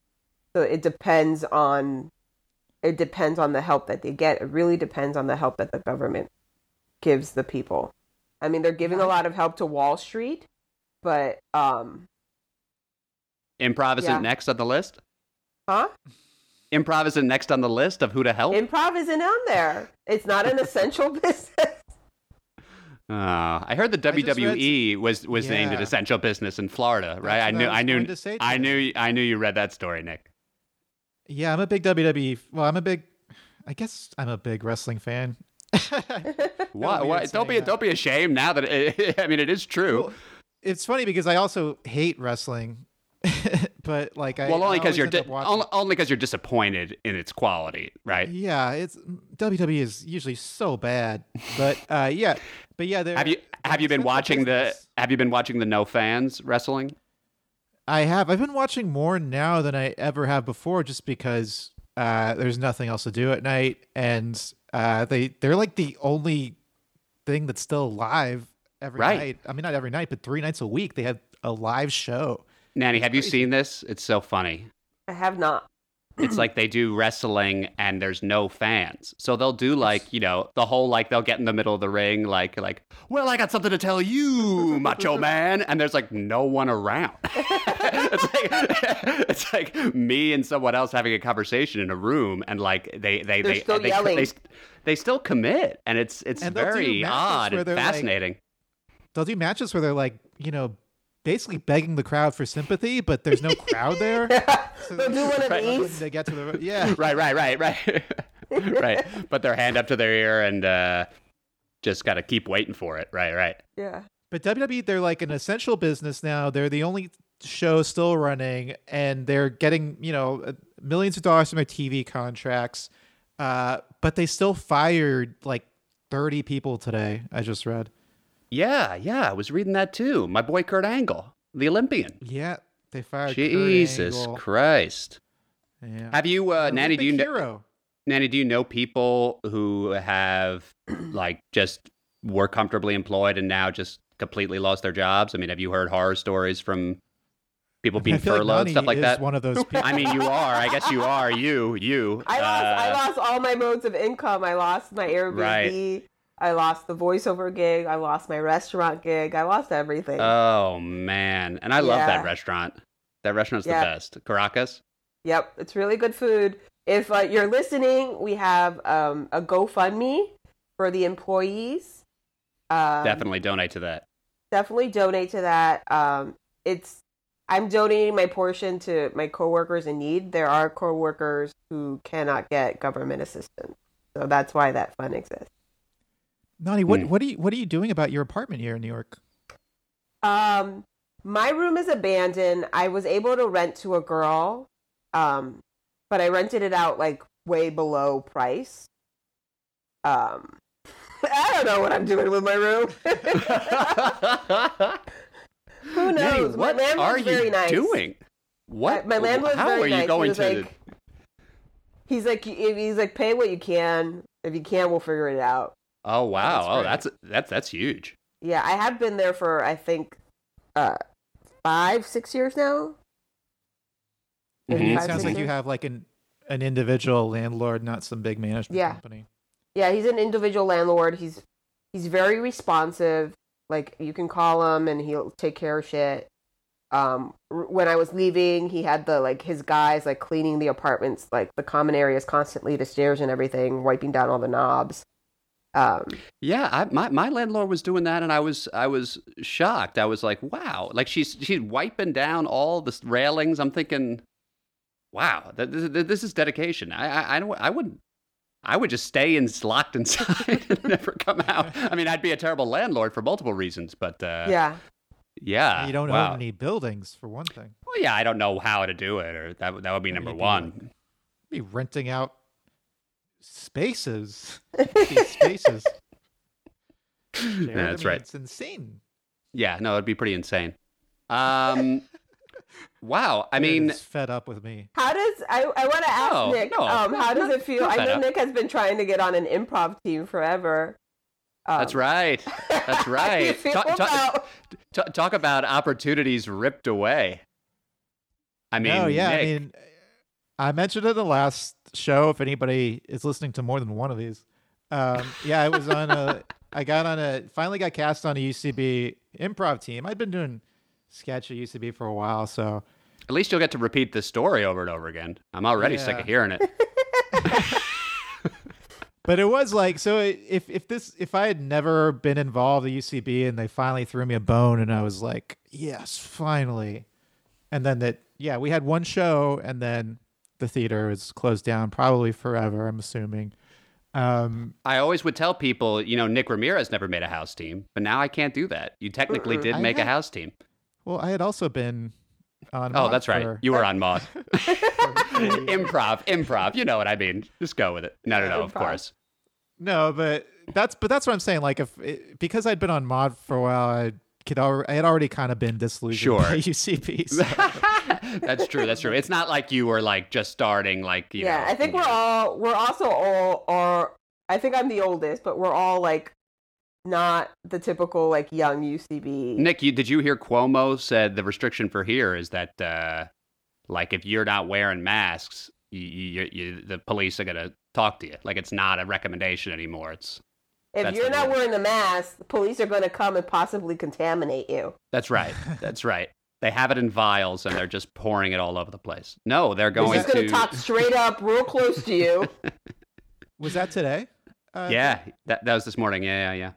So it depends on it depends on the help that they get. It really depends on the help that the government gives the people. I mean, they're giving a lot of help to Wall Street, but um, Improv isn't Yeah. next on the list. huh? Improv isn't next on the list of who to help. Improv isn't on there. It's not an essential business. Uh, I heard the just read WWE was was named an essential business in Florida, right? I knew, I I knew, going to say I knew, I knew you read that story, Nick. Yeah, I'm a big WWE. Well, I'm a big. I guess I'm a big wrestling fan. Why? weird Why? Don't be, that. don't be ashamed now that it, I mean it is true. Well, it's funny because I also hate wrestling, but like I well, only because you're di- only only because you're disappointed in its quality, right? Yeah, it's WWE is usually so bad, but uh, yeah, but yeah. they're- Have you have you been essential watching the. Have you been watching the no fans wrestling? I have. I've been watching more now than I ever have before, just because uh, there's nothing else to do at night, and uh, they they're like the only thing that's still live every Right. night. I mean, not every night, but three nights a week they have a live show. Nani, have you seen this? It's so funny. I have not. It's like they do wrestling and there's no fans. So they'll do like, you know, the whole like they'll get in the middle of the ring like like, "Well, I got something to tell you, macho man." And there's like no one around. it's like it's like me and someone else having a conversation in a room and like they they They're they still they, yelling. they they still commit and it's it's And they'll do very matches odd where and they're, like, fascinating. They'll do matches where they're like, you know, basically begging the crowd for sympathy, but there's no crowd there. So They'll do one of Right. these. They get to the yeah. right, right, right, right, right. Put their hand up to their ear and uh, just got to keep waiting for it. Right, right. Yeah. But WWE, they're like an essential business now. They're the only show still running, and they're getting you know uh, millions of dollars from their TV contracts. Uh, but they still fired like thirty people today. I just read. Yeah, yeah. I was reading that too. My boy Kurt Angle, the Olympian. Yeah, they fired. Kurt Jesus Angle. Christ. Yeah. Have you, uh, An Nani? Do you Olympic know? Nani, do you know people who have like just were comfortably employed and now just completely lost their jobs? I mean, have you heard horror stories from people I being feel like furloughed, Nani stuff like is that? One of those people. I mean, you are. I guess you are. You, you. I lost I Uh, lost all my modes of income. I lost my Airbnb. I lost the voiceover gig. I lost my restaurant gig. I lost everything. Oh man, and I love that restaurant. That restaurant's Yeah. the best. Caracas. Yep, it's really good food. If uh, you're listening, we have um, a GoFundMe for the employees. Um, Definitely donate to that. definitely donate to that. Um, it's I'm donating my portion to my coworkers in need. There are coworkers who cannot get government assistance, so that's why that fund exists. Nani, what Hmm. what are you what are you doing about your apartment here in New York? Um, my room is abandoned. I was able to rent to a girl, um, but I rented it out like way below price. Um, I don't know what I'm doing with my room. Who Nani, knows? what my are you very nice. doing? What? My, my landlord's How very are nice. you going he to? like, he's like, he's like, pay what you can. If you can't, we'll figure it out. Oh wow! That's oh, that's that's that's huge. Yeah, I have been there for I think uh five, six years now. Maybe Mhm. It sounds six like you have like an an individual landlord, not some big management Yeah. company. Yeah, he's an individual landlord. He's he's very responsive. Like you can call him and he'll take care of shit. Um, when I was leaving, he had the like his guys like cleaning the apartments, like the common areas constantly, the stairs and everything, wiping down all the knobs. Um, Yeah, I, my my landlord was doing that, and I was I was shocked. I was like, wow! Like she's she's wiping down all the railings. I'm thinking, wow, that, this, this is dedication. I I I, don't, I wouldn't. I would just stay in, locked inside and never come out. I mean, I'd be a terrible landlord for multiple reasons, but uh, yeah, yeah, you don't wow. own any buildings for one thing. Well, yeah, I don't know how to do it, or that would- that would be Yeah, number you'd be one. Be renting out spaces. These spaces. Jared, Yeah, I that's mean, right. It's insane. Yeah, no, it'd be pretty insane. Um, wow. I Jared mean, is fed up with me. How does I? I want to ask No, Nick. no, um, how does not- it feel? I know up. Nick has been trying to get on an improv team forever. Um, that's right. That's How do you right. Talk, talk, about- t- talk about opportunities ripped away. I mean, no, yeah, Nick, I mean, I mentioned it in the last show. If anybody is listening to more than one of these, um, yeah, I was on a. I got on a. Finally, got cast on a UCB improv team. I'd been doing sketch at UCB for a while, so at least you'll get to repeat this story over and over again. I'm already sick of hearing it. But it was like so. If if this if I had never been involved at UCB and they finally threw me a bone and I was like, yes, finally, and then that yeah, we had one show and then the theater is closed down probably forever. I'm assuming. Um, I always would tell people, you know, Nick Ramirez never made a house team, but now I can't do that. You technically did I make a house team. well, I had also been on. Oh, Maude that's right. for- You were on Maude. improv, improv. You know what I mean. Just go with it. No, no, no. Of course. No, but that's but that's what I'm saying. Like if it, because I'd been on Maude for a while, I could already I had already kind of been disillusioned Sure. by UCB. so- that's true. That's true. It's not like you were like just starting. Like you yeah, know, I think we're know. all we're also all or I think I'm the oldest, but we're all like not the typical like young UCB. Nick, you, did you hear Cuomo said the restriction for here is that uh, like if you're not wearing masks, you, you, you, the police are gonna talk to you. Like it's not a recommendation anymore. It's if you're not rule. wearing the mask, the police are going to come and possibly contaminate you. that's right. that's right. They have it in vials and they're just pouring it all over the place. No, they're They're going just going to. to talk straight up, real close to you. was that today? Uh, yeah, that, that was this morning. Yeah, yeah,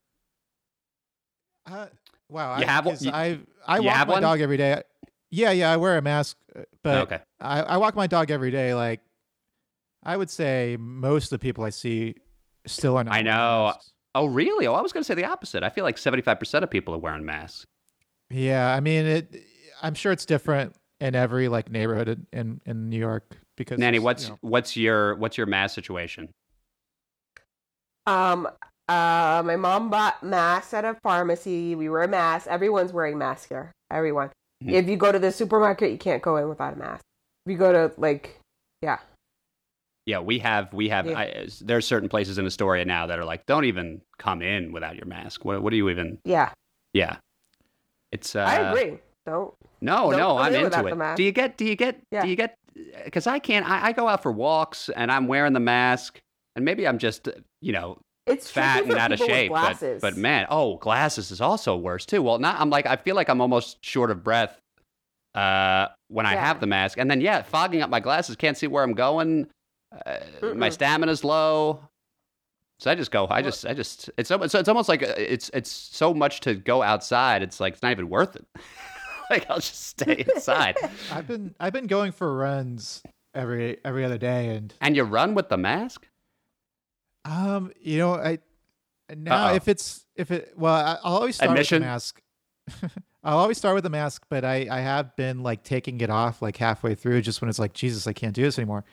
yeah. Uh, wow. You I, have one- you- I I walk have my one? dog every day. Yeah, yeah. I wear a mask, uh, but okay. I, I walk my dog every day. Like I would say, most of the people I see still are not. I know. masks. Oh, really? Oh, I was going to say the opposite. I feel like 75% of people are wearing masks. Yeah, I mean it. I'm sure it's different in every like neighborhood in in, in New York because Nani, what's you know, what's your what's your mask situation? Um, uh, my mom bought masks at a pharmacy. We wear masks. Everyone's wearing masks here. Everyone. Mhm. If you go to the supermarket, you can't go in without a mask. If you go to like, yeah, Yeah, we have we have. Yeah. I, there's certain places in Astoria now that are like, don't even come in without your mask. What what do you even? yeah, Yeah, it's. Uh, I agree. Don't. No, Don't no, I'm into it. Do you get? Do you get? Yeah. Do you get? Because I can't. I, I go out for walks and I'm wearing the mask, and maybe I'm just you know It's fat and out of shape. But, but man, oh, glasses is also worse too. Well, not. I'm like I feel like I'm almost short of breath uh, when I have the mask, and then yeah, fogging up my glasses, can't see where I'm going. Uh, my stamina's low, so I just go. I just, I just. It's almost, so it's almost like uh, it's it's so much to go outside. It's like it's not even worth it. like I'll just stay inside. I've been I've been going for runs every every other day, and and you run with the mask. um, you know, I now Uh-oh. if it's if it well, I, I'll always start Admission? with the mask. I'll always start with the mask, but I I have been like taking it off like halfway through, just when it's like Jesus, I can't do this anymore.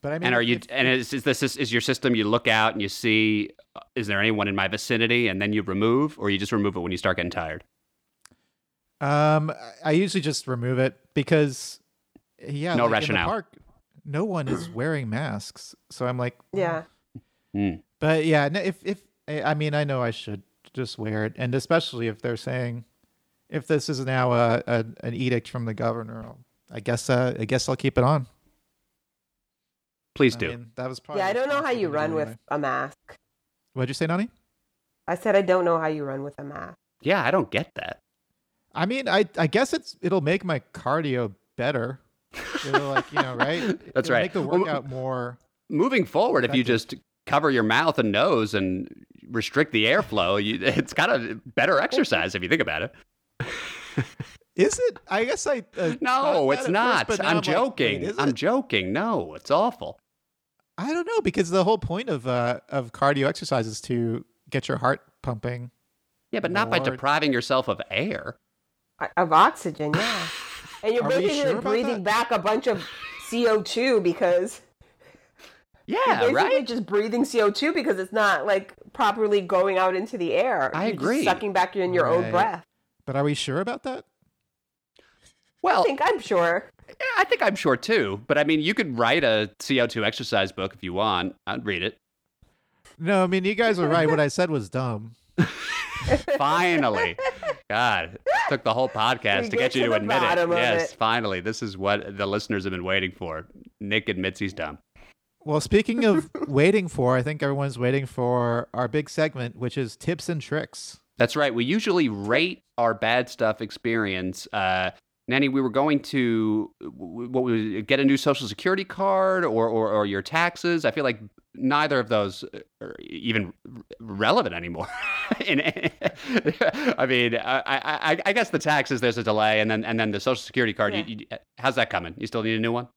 But I mean, and are you? if- and is, is this is your system? You look out and you see, uh, is there anyone in my vicinity? And then you remove, or you just remove it when you start getting tired. Um, I- I usually just remove it because, yeah, No like in the rationale. park, no one is wearing masks, so I'm like, Yeah. Hmm. but yeah, if if I I mean, I know I should just wear it, and especially if they're saying, if this is now a, a an edict from the governor, I'll, guess uh, I guess I'll keep it on. Please I do. mean, that was probably Yeah, I don't know how you to do run with a mask. What'd you say, Nani? I said I don't know how you run with a mask. yeah, I don't get that. I mean, I I guess it's it'll make my cardio better. It'll like you know, right? That's It'll right. Make the Well, workout more. Moving forward, if you just cover your mouth and nose and restrict the airflow, you, it's kind of better exercise if you think about it. Is it? I guess I. Uh, No, it's not. first, now I'm joking. is I'm it? joking. No, it's awful. I don't know because the whole point of uh of cardio exercise is to get your heart pumping. Yeah, but not by depriving yourself of air. I- Of oxygen, yeah. And you're Are we basically sure breathing that? back a bunch of CO2 because Yeah, you're basically right. just breathing CO2 because it's not like properly going out into the air. I You're just agree. sucking back in your own breath. But are we sure about that? Well, I think I'm sure. Yeah, I think I'm sure too. But I mean, you could write a CO2 exercise book if you want. I'd read it. No, I mean you guys are right. What I said was dumb. Finally. God, took the whole podcast to get get you to to admit it. Yes, it. finally. This is what the listeners have been waiting for. Nick admits he's dumb. Well, speaking of waiting for, I think everyone's waiting for our big segment, which is tips and tricks. That's right. We usually rate our bad stuff experience. Uh, Nani, we were going to what we get a new social security card or, or, or your taxes. I feel like neither of those are even relevant anymore. In, I mean, I, I, I guess the taxes there's a delay, and then and then the social security card. You, you, how's that coming? You still need a new one?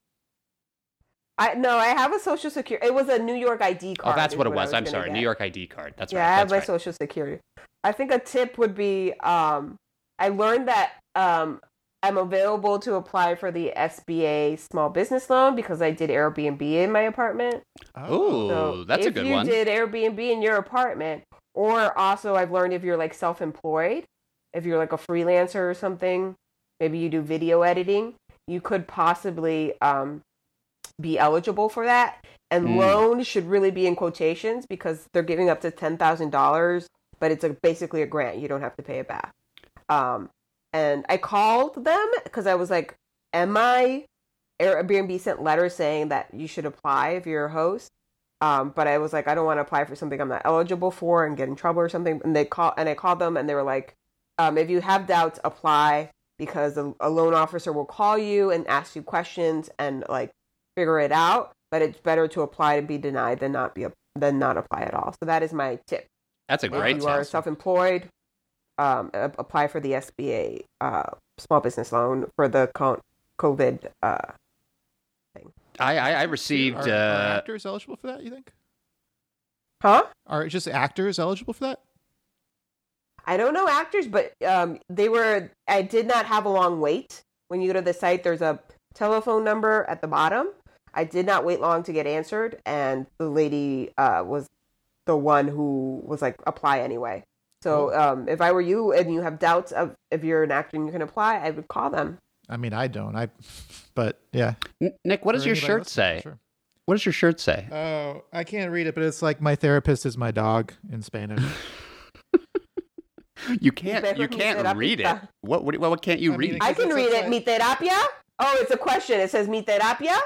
I no, I have a social security. It was a New York ID card. Oh, that's what it I was. I'm sorry, get. New York ID card. That's yeah, right. I have That's my right. social security. I think a tip would be um, I learned that um, I'm available to apply for the SBA small business loan because I did Airbnb in my apartment. Oh, So that's a good one. if you did Airbnb in your apartment, or also I've learned if you're like self-employed, if you're like a freelancer or something, maybe you do video editing, you could possibly um, be eligible for that. And Hmm. loan should really be in quotations because they're giving up to ten thousand dollars, but it's a, basically a grant. You don't have to pay it back. Um, and I called them because I was like, "Am I?" Airbnb sent letters saying that you should apply if you're a host. Um, but I was like, I don't want to apply for something I'm not eligible for and get in trouble or something. And they call and I called them and they were like, um, if you have doubts, apply because a, a loan officer will call you and ask you questions and like figure it out. But it's better to apply and be denied than not be than not apply at all. So that is my tip. That's a great if that's you are self-employed, um, apply for the SBA uh, small business loan for the COVID. Uh, I, I, I Are, received. are Uh, actors eligible for that? You think? huh? Are just actors eligible for that? I don't know actors, but um, they were. I did not have a long wait. When you go to the site, there's a telephone number at the bottom. I did not wait long to get answered, and the lady uh, was the one who was like, apply anyway. So um, if I were you and you have doubts of if you're an actor and you can apply, I would call them. I mean, I don't. I, but yeah. Nick, what does your shirt listening, say? sure. What does your shirt say? Oh, I can't read it, but it's like my therapist is my dog in Spanish. You can't. better You can't read it. What? What? What can't you I read? mean, I can read it's it. like- Mi terapia? Oh, it's a question. It says mi terapia?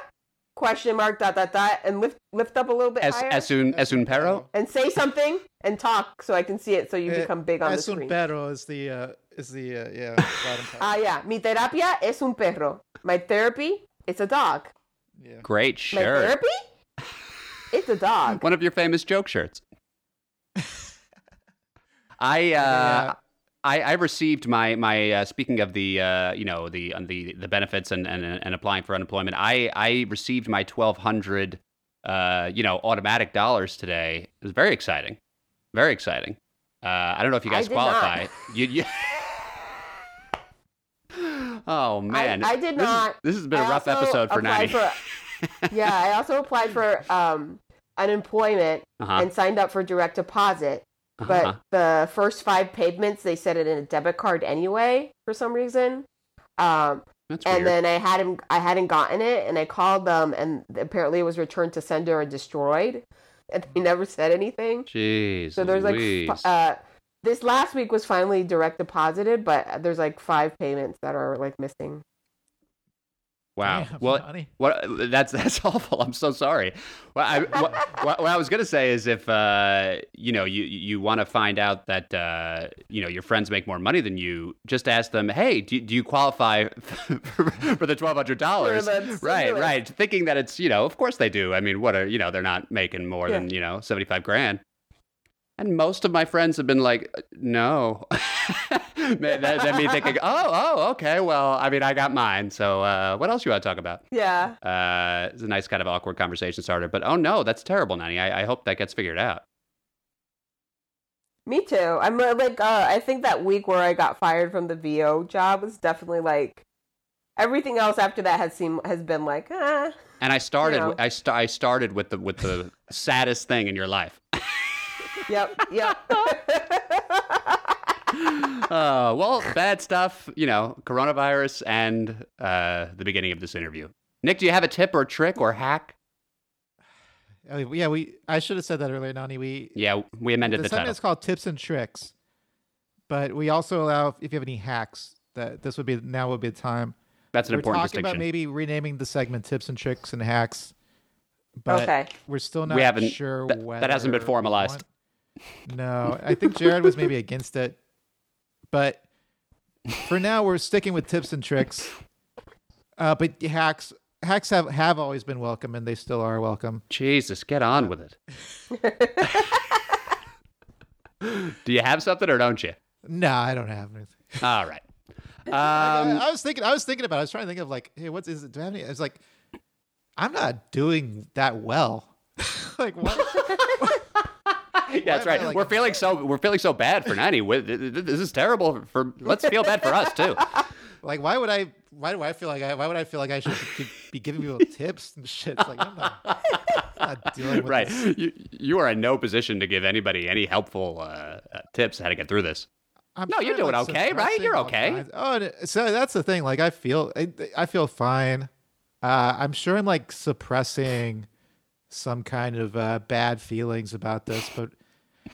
Question mark dot dot dot and lift lift up a little bit As higher as soon as soon pero. and say something and talk so I can see it so you Eh, become big on the Es un screen. perro is the uh, is the uh, yeah bottom part. Ah, yeah. Mi terapia es un perro. My therapy, it's a dog. yeah. Great My therapy, it's a dog. One of your famous joke shirts. I uh, Yeah. I, I received my my uh, speaking of the uh, you know the the the benefits and, and and applying for unemployment. I I received my twelve hundred uh, you know automatic dollars today. It was very exciting, very exciting. Uh, I don't know if you I guys qualify. You, you... oh man, I did This is- not. This, has been a I rough episode for Nani. for- yeah, I also applied for um, unemployment Uh-huh. and signed up for direct deposit. But Uh-huh. the first five payments, they set it in a debit card anyway for some reason. Um, That's and weird. then I hadn't, I hadn't gotten it, and I called them, and apparently it was returned to sender or destroyed, and they never said anything. Jeez, So there's like, Louise. f- uh, this last week was finally direct deposited, but there's like five payments that are like missing. Wow. Damn, well, Johnny. What that's that's awful. I'm so sorry. Well, I, what, what, what I was gonna say is if uh, you know you you want to find out that uh, you know your friends make more money than you, just ask them, hey, do, do you qualify for, for the twelve hundred dollars? Right, right. Thinking that it's you know, of course they do. I mean, what are you know, they're not making more Yeah. than you know seventy five grand. And most of my friends have been like, no. that, that me thinking, oh, oh, okay. Well, I mean, I got mine. So uh, what else you want to talk about? Yeah. Uh, it's a nice kind of awkward conversation starter. But oh no, that's terrible, Nani. I, I hope that gets figured out. Me too. I'm uh, like, uh, I think that week where I got fired from the VO job was definitely like everything else after that has seemed has been like, ah, And I started. know. I, st- I started with the with the saddest thing in your life. yep, yep. Uh, well, bad stuff. You know, coronavirus and uh, the beginning of this interview. Nick, do you have a tip or trick or hack? Oh, yeah, we. I should have said that earlier, Nani. We Yeah, we amended the the segment title. is called tips and tricks, but we also allow if you have any hacks that this would be now would be the time. That's an we're important talking about distinction. maybe renaming the segment tips and tricks and hacks, but Okay. we're still not haven't- sure that- that hasn't been formalized. No, I think Jared was maybe against it, but for now we're sticking with tips and tricks. Uh, but hacks hacks have have always been welcome, and they still are welcome. Jesus, get on with it. do you have something or don't you? No, I don't have anything. All right. I- Um, I was thinking. I was thinking about. It. I was trying to think of like, hey, what's is it? Do I have any? It's like, I'm not doing that well. like what? Yeah, that's right. like- we're feeling so we're feeling so bad for Nani. This is terrible. For let's feel bad for us too. Like why would I? Why do I feel like I? Why would I feel like I should be- giving people tips and shit? It's like I'm not, not dealing with Right. this. You you are in no position to give anybody any helpful uh, uh, tips how to get through this. I'm No, you're doing okay, right? You're okay. Oh, so that's the thing. Like I feel, I, I feel fine. Uh, I'm sure I'm like suppressing some kind of uh, bad feelings about this, but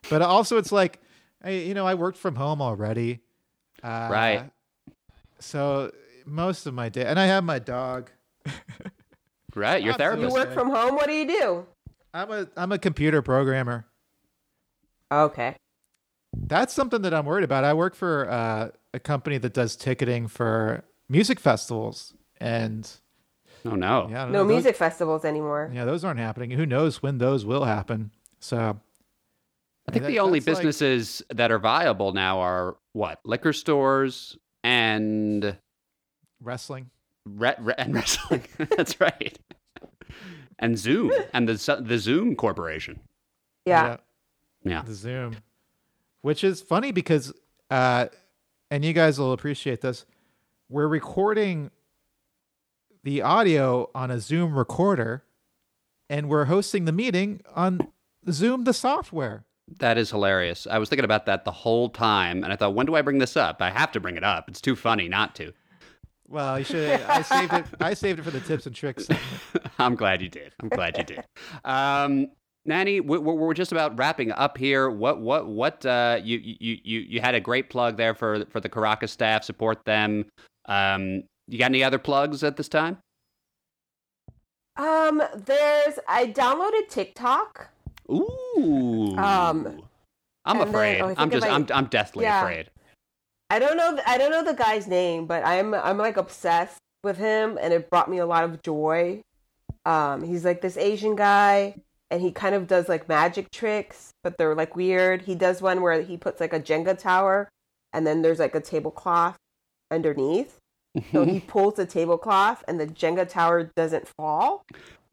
but also it's like, I, you know, I worked from home already, uh, Right. So most of my day, and I have my dog. Right. Your therapist. you work from home. What do you do? I'm a I'm a computer programmer. Okay. That's something that I'm worried about. I work for uh, a company that does ticketing for music festivals, and Oh no. yeah, No know, those- music festivals anymore. Yeah, those aren't happening. Who knows when those will happen? So I think that- the only that's like- businesses that are viable now are what liquor stores and wrestling. re- re- and wrestling. That's right. And Zoom and the the Zoom Corporation. Yeah. Yeah. the Zoom, which is funny because, uh, and you guys will appreciate this. We're recording the audio on a Zoom recorder, and we're hosting the meeting on Zoom, the software. That is hilarious. I was thinking about that the whole time, and I thought, when do I bring this up? I have to bring it up. It's too funny not to. Well, you should. I saved it. I saved it for the tips and tricks. I'm glad you did. I'm glad you did. Um, Nani, we- we're, we're just about wrapping up here. What, what, what? Uh, you, you, you, you had a great plug there for for the Caracas staff. Support them. Um, you got any other plugs at this time? Um, there's I downloaded TikTok. Ooh. Um, I'm and then- afraid. oh, I'm just. I- I'm. I'm deathly Yeah. afraid. I don't know. I don't know the guy's name, but I'm I'm like obsessed with him, and it brought me a lot of joy. Um, he's like this Asian guy, and he kind of does like magic tricks, but they're like weird. He does one where he puts like a Jenga tower, and then there's like a tablecloth underneath. So he pulls the tablecloth, and the Jenga tower doesn't fall.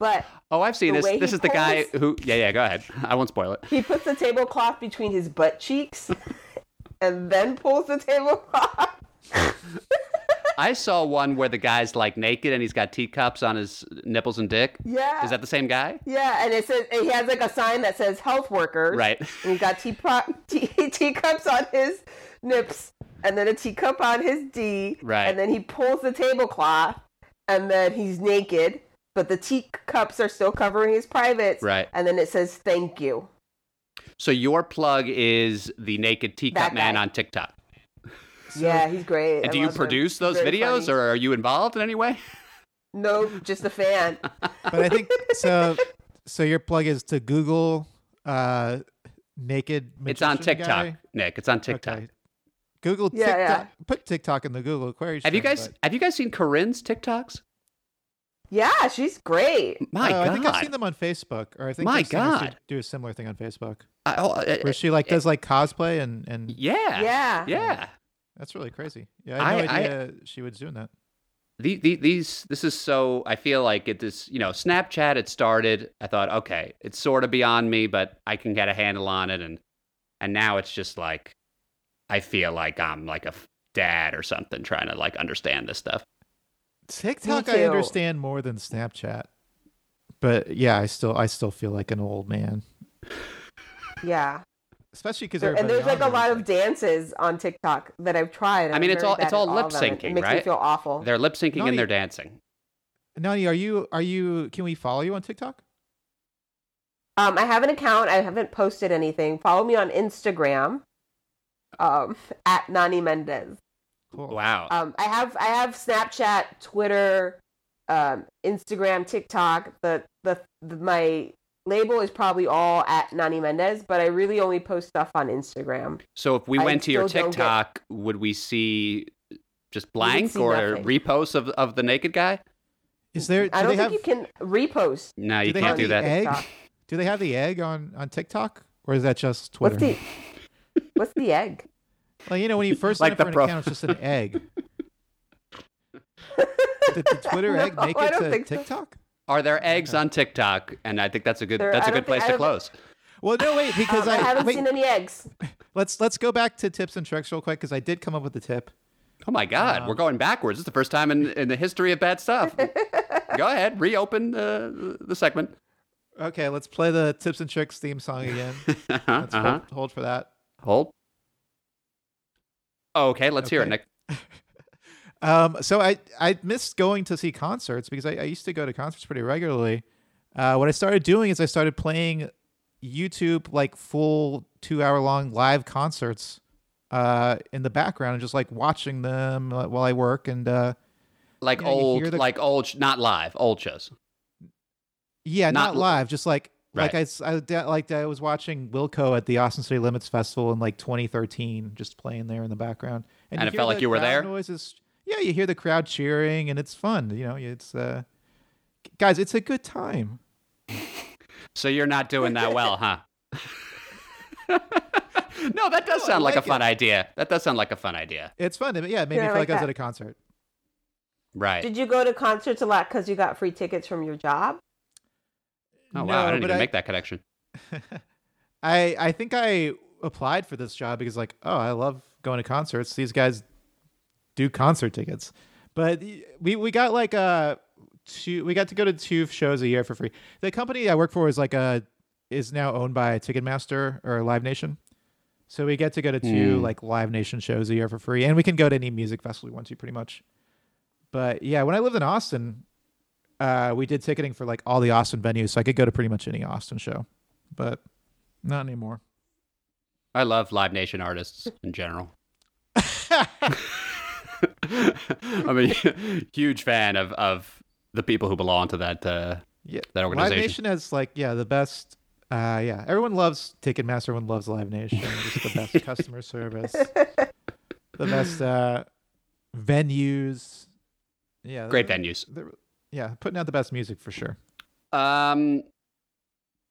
But Oh, I've seen this. This is the guy who. Yeah, yeah. Go ahead. I won't spoil it. he puts the tablecloth between his butt cheeks, and then pulls the tablecloth. I saw one where the guy's like naked and he's got teacups on his nipples and dick. Yeah. Is that the same guy? Yeah, and it says he has like a sign that says health workers. Right. And he's got teapot, tea, teacups on his nips, and then a teacup on his D. Right. And then he pulls the tablecloth, and then he's naked, but the teacups are still covering his privates. Right. And then it says thank you. So your plug is the naked teacup That man guy. on TikTok. yeah, he's great. And I do you love him. produce those very videos, funny. or are you involved in any way? no? Just a fan. But I think so. So your plug is to Google uh, naked. It's on TikTok, guy? Nick. It's on TikTok. Okay. Google Yeah, TikTok. yeah. Put TikTok in the Google query. Have you guys but- have you guys seen Corinne's TikToks? Yeah, she's great. My Oh, God. I think I've seen them on Facebook, or I think My I've seen her God. do a similar thing on Facebook, I- oh, uh, where she like does like cosplay and and yeah. Yeah. Yeah. that's really crazy. Yeah, I had no I- I- idea she was doing that. the, the, these this is so i feel like it this you know snapchat it started i thought okay it's sort of beyond me but i can get a handle on it and and now it's just like i feel like i'm like a dad or something trying to like understand this stuff TikTok, I understand more than Snapchat, but yeah, I still I still feel like an old man, Yeah. especially because and there's like a lot of dances on TikTok that I've tried. I mean, I'm it's all- it's all of lip them. It syncing, makes me right? feel awful. they're lip syncing No, and they're dancing Nani, are you are you? Can we follow you on TikTok? Um, I have an account. I haven't posted anything. Follow me on Instagram, um, at Nani Mendez. Cool. wow Um, I have I have Snapchat, Twitter, um, Instagram, TikTok. The, the the my label is probably all at Nani Mendez, but I really only post stuff on Instagram. so if we I went to your still don't get- tiktok would we see just blank see or nothing. reposts of, of the naked guy Is there? Do I don't they think have? you can repost. no do you they can't have do the that egg? Do they have the egg on on TikTok, or is that just Twitter? What's the What's the egg? Well, you know, when you first Like up the for an prof- account, it's just an egg. Did the Twitter egg make it to think so. TikTok? Are there eggs on TikTok? And I think that's a good There- that's I a good don't think- place to close. Well, no, wait, because Um, I I, haven't wait, seen any eggs. let's let's go back to tips and tricks real quick because I did come up with a tip. Oh my God, Um, we're going backwards. It's the first time in, in the history of bad stuff. Go ahead, reopen uh, the segment. Okay, let's play the tips and tricks theme song again. uh-huh, Let's uh-huh. hold, hold for that. Hold. Oh, okay, let's hear it, Nick. Um, so I I missed going to see concerts because I, I used to go to concerts pretty regularly. Uh, what I started doing is I started playing YouTube like full two hour long live concerts uh, in the background and just like watching them while I work and uh, Like you know, old, the- like old, not live, old shows. yeah, Not not, li- live, just like like Right. I, s- I da- like I was watching Wilco at the Austin City Limits Festival in like 2013, just playing there in the background. And you it felt like you were crowd there? Noises. Yeah, you hear the crowd cheering, and it's fun. You know, it's uh, guys, it's a good time. So you're not doing that well, huh? no, that does No, I sound like, like a fun it. idea. That does sound like a fun idea. It's fun. Yeah, it made Yeah, me I feel like like I was at a concert. Right. Did you go to concerts a lot because you got free tickets from your job? Oh wow, I didn't even make that connection. I I think I applied for this job because like, oh, I love going to concerts. These guys do concert tickets. But we we got like uh two we got to go to two shows a year for free. The company I work for is like a is now owned by Ticketmaster or Live Nation. So we get to go to two Mm. like Live Nation shows a year for free and we can go to any music festival we want to pretty much. But yeah, when I lived in Austin, uh, we did ticketing for like all the Austin venues, so I could go to pretty much any Austin show. But not anymore. I love Live Nation artists in general. I'm a huge fan of, of the people who belong to that. Uh, Yeah, That organization. Live. Nation has like yeah the best. Uh, yeah, everyone loves Ticketmaster. Everyone loves Live Nation. Just the best customer service. the best uh, venues. Yeah, Great venues. they're- yeah, putting out the best music for sure. Um,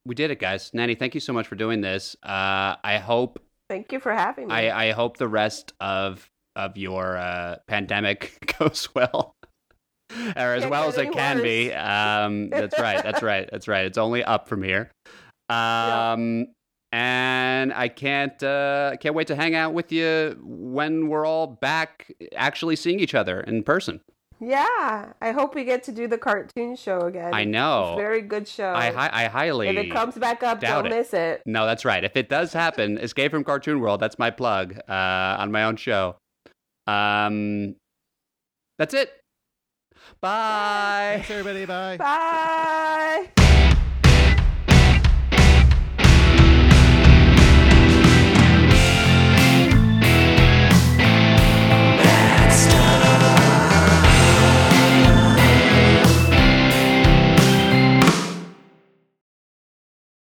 we did it, guys. Nani, thank you so much for doing this. Uh, I hope Thank you for having me. I, I hope the rest of of your uh, pandemic goes well, or as well as it any can be. Um, that's right. That's right. That's right. It's only up from here. Um, and I can't uh, can't wait to hang out with you when we're all back, actually seeing each other in person. Yeah, I hope we get to do the cartoon show again. I know. It's a very good show. I hi- I highly if it comes back up, doubt don't it. miss it. No, that's right. If it does happen, Escape from Cartoon World, that's my plug uh, on my own show. Um, that's it. Bye. Thanks, everybody. Bye. Bye.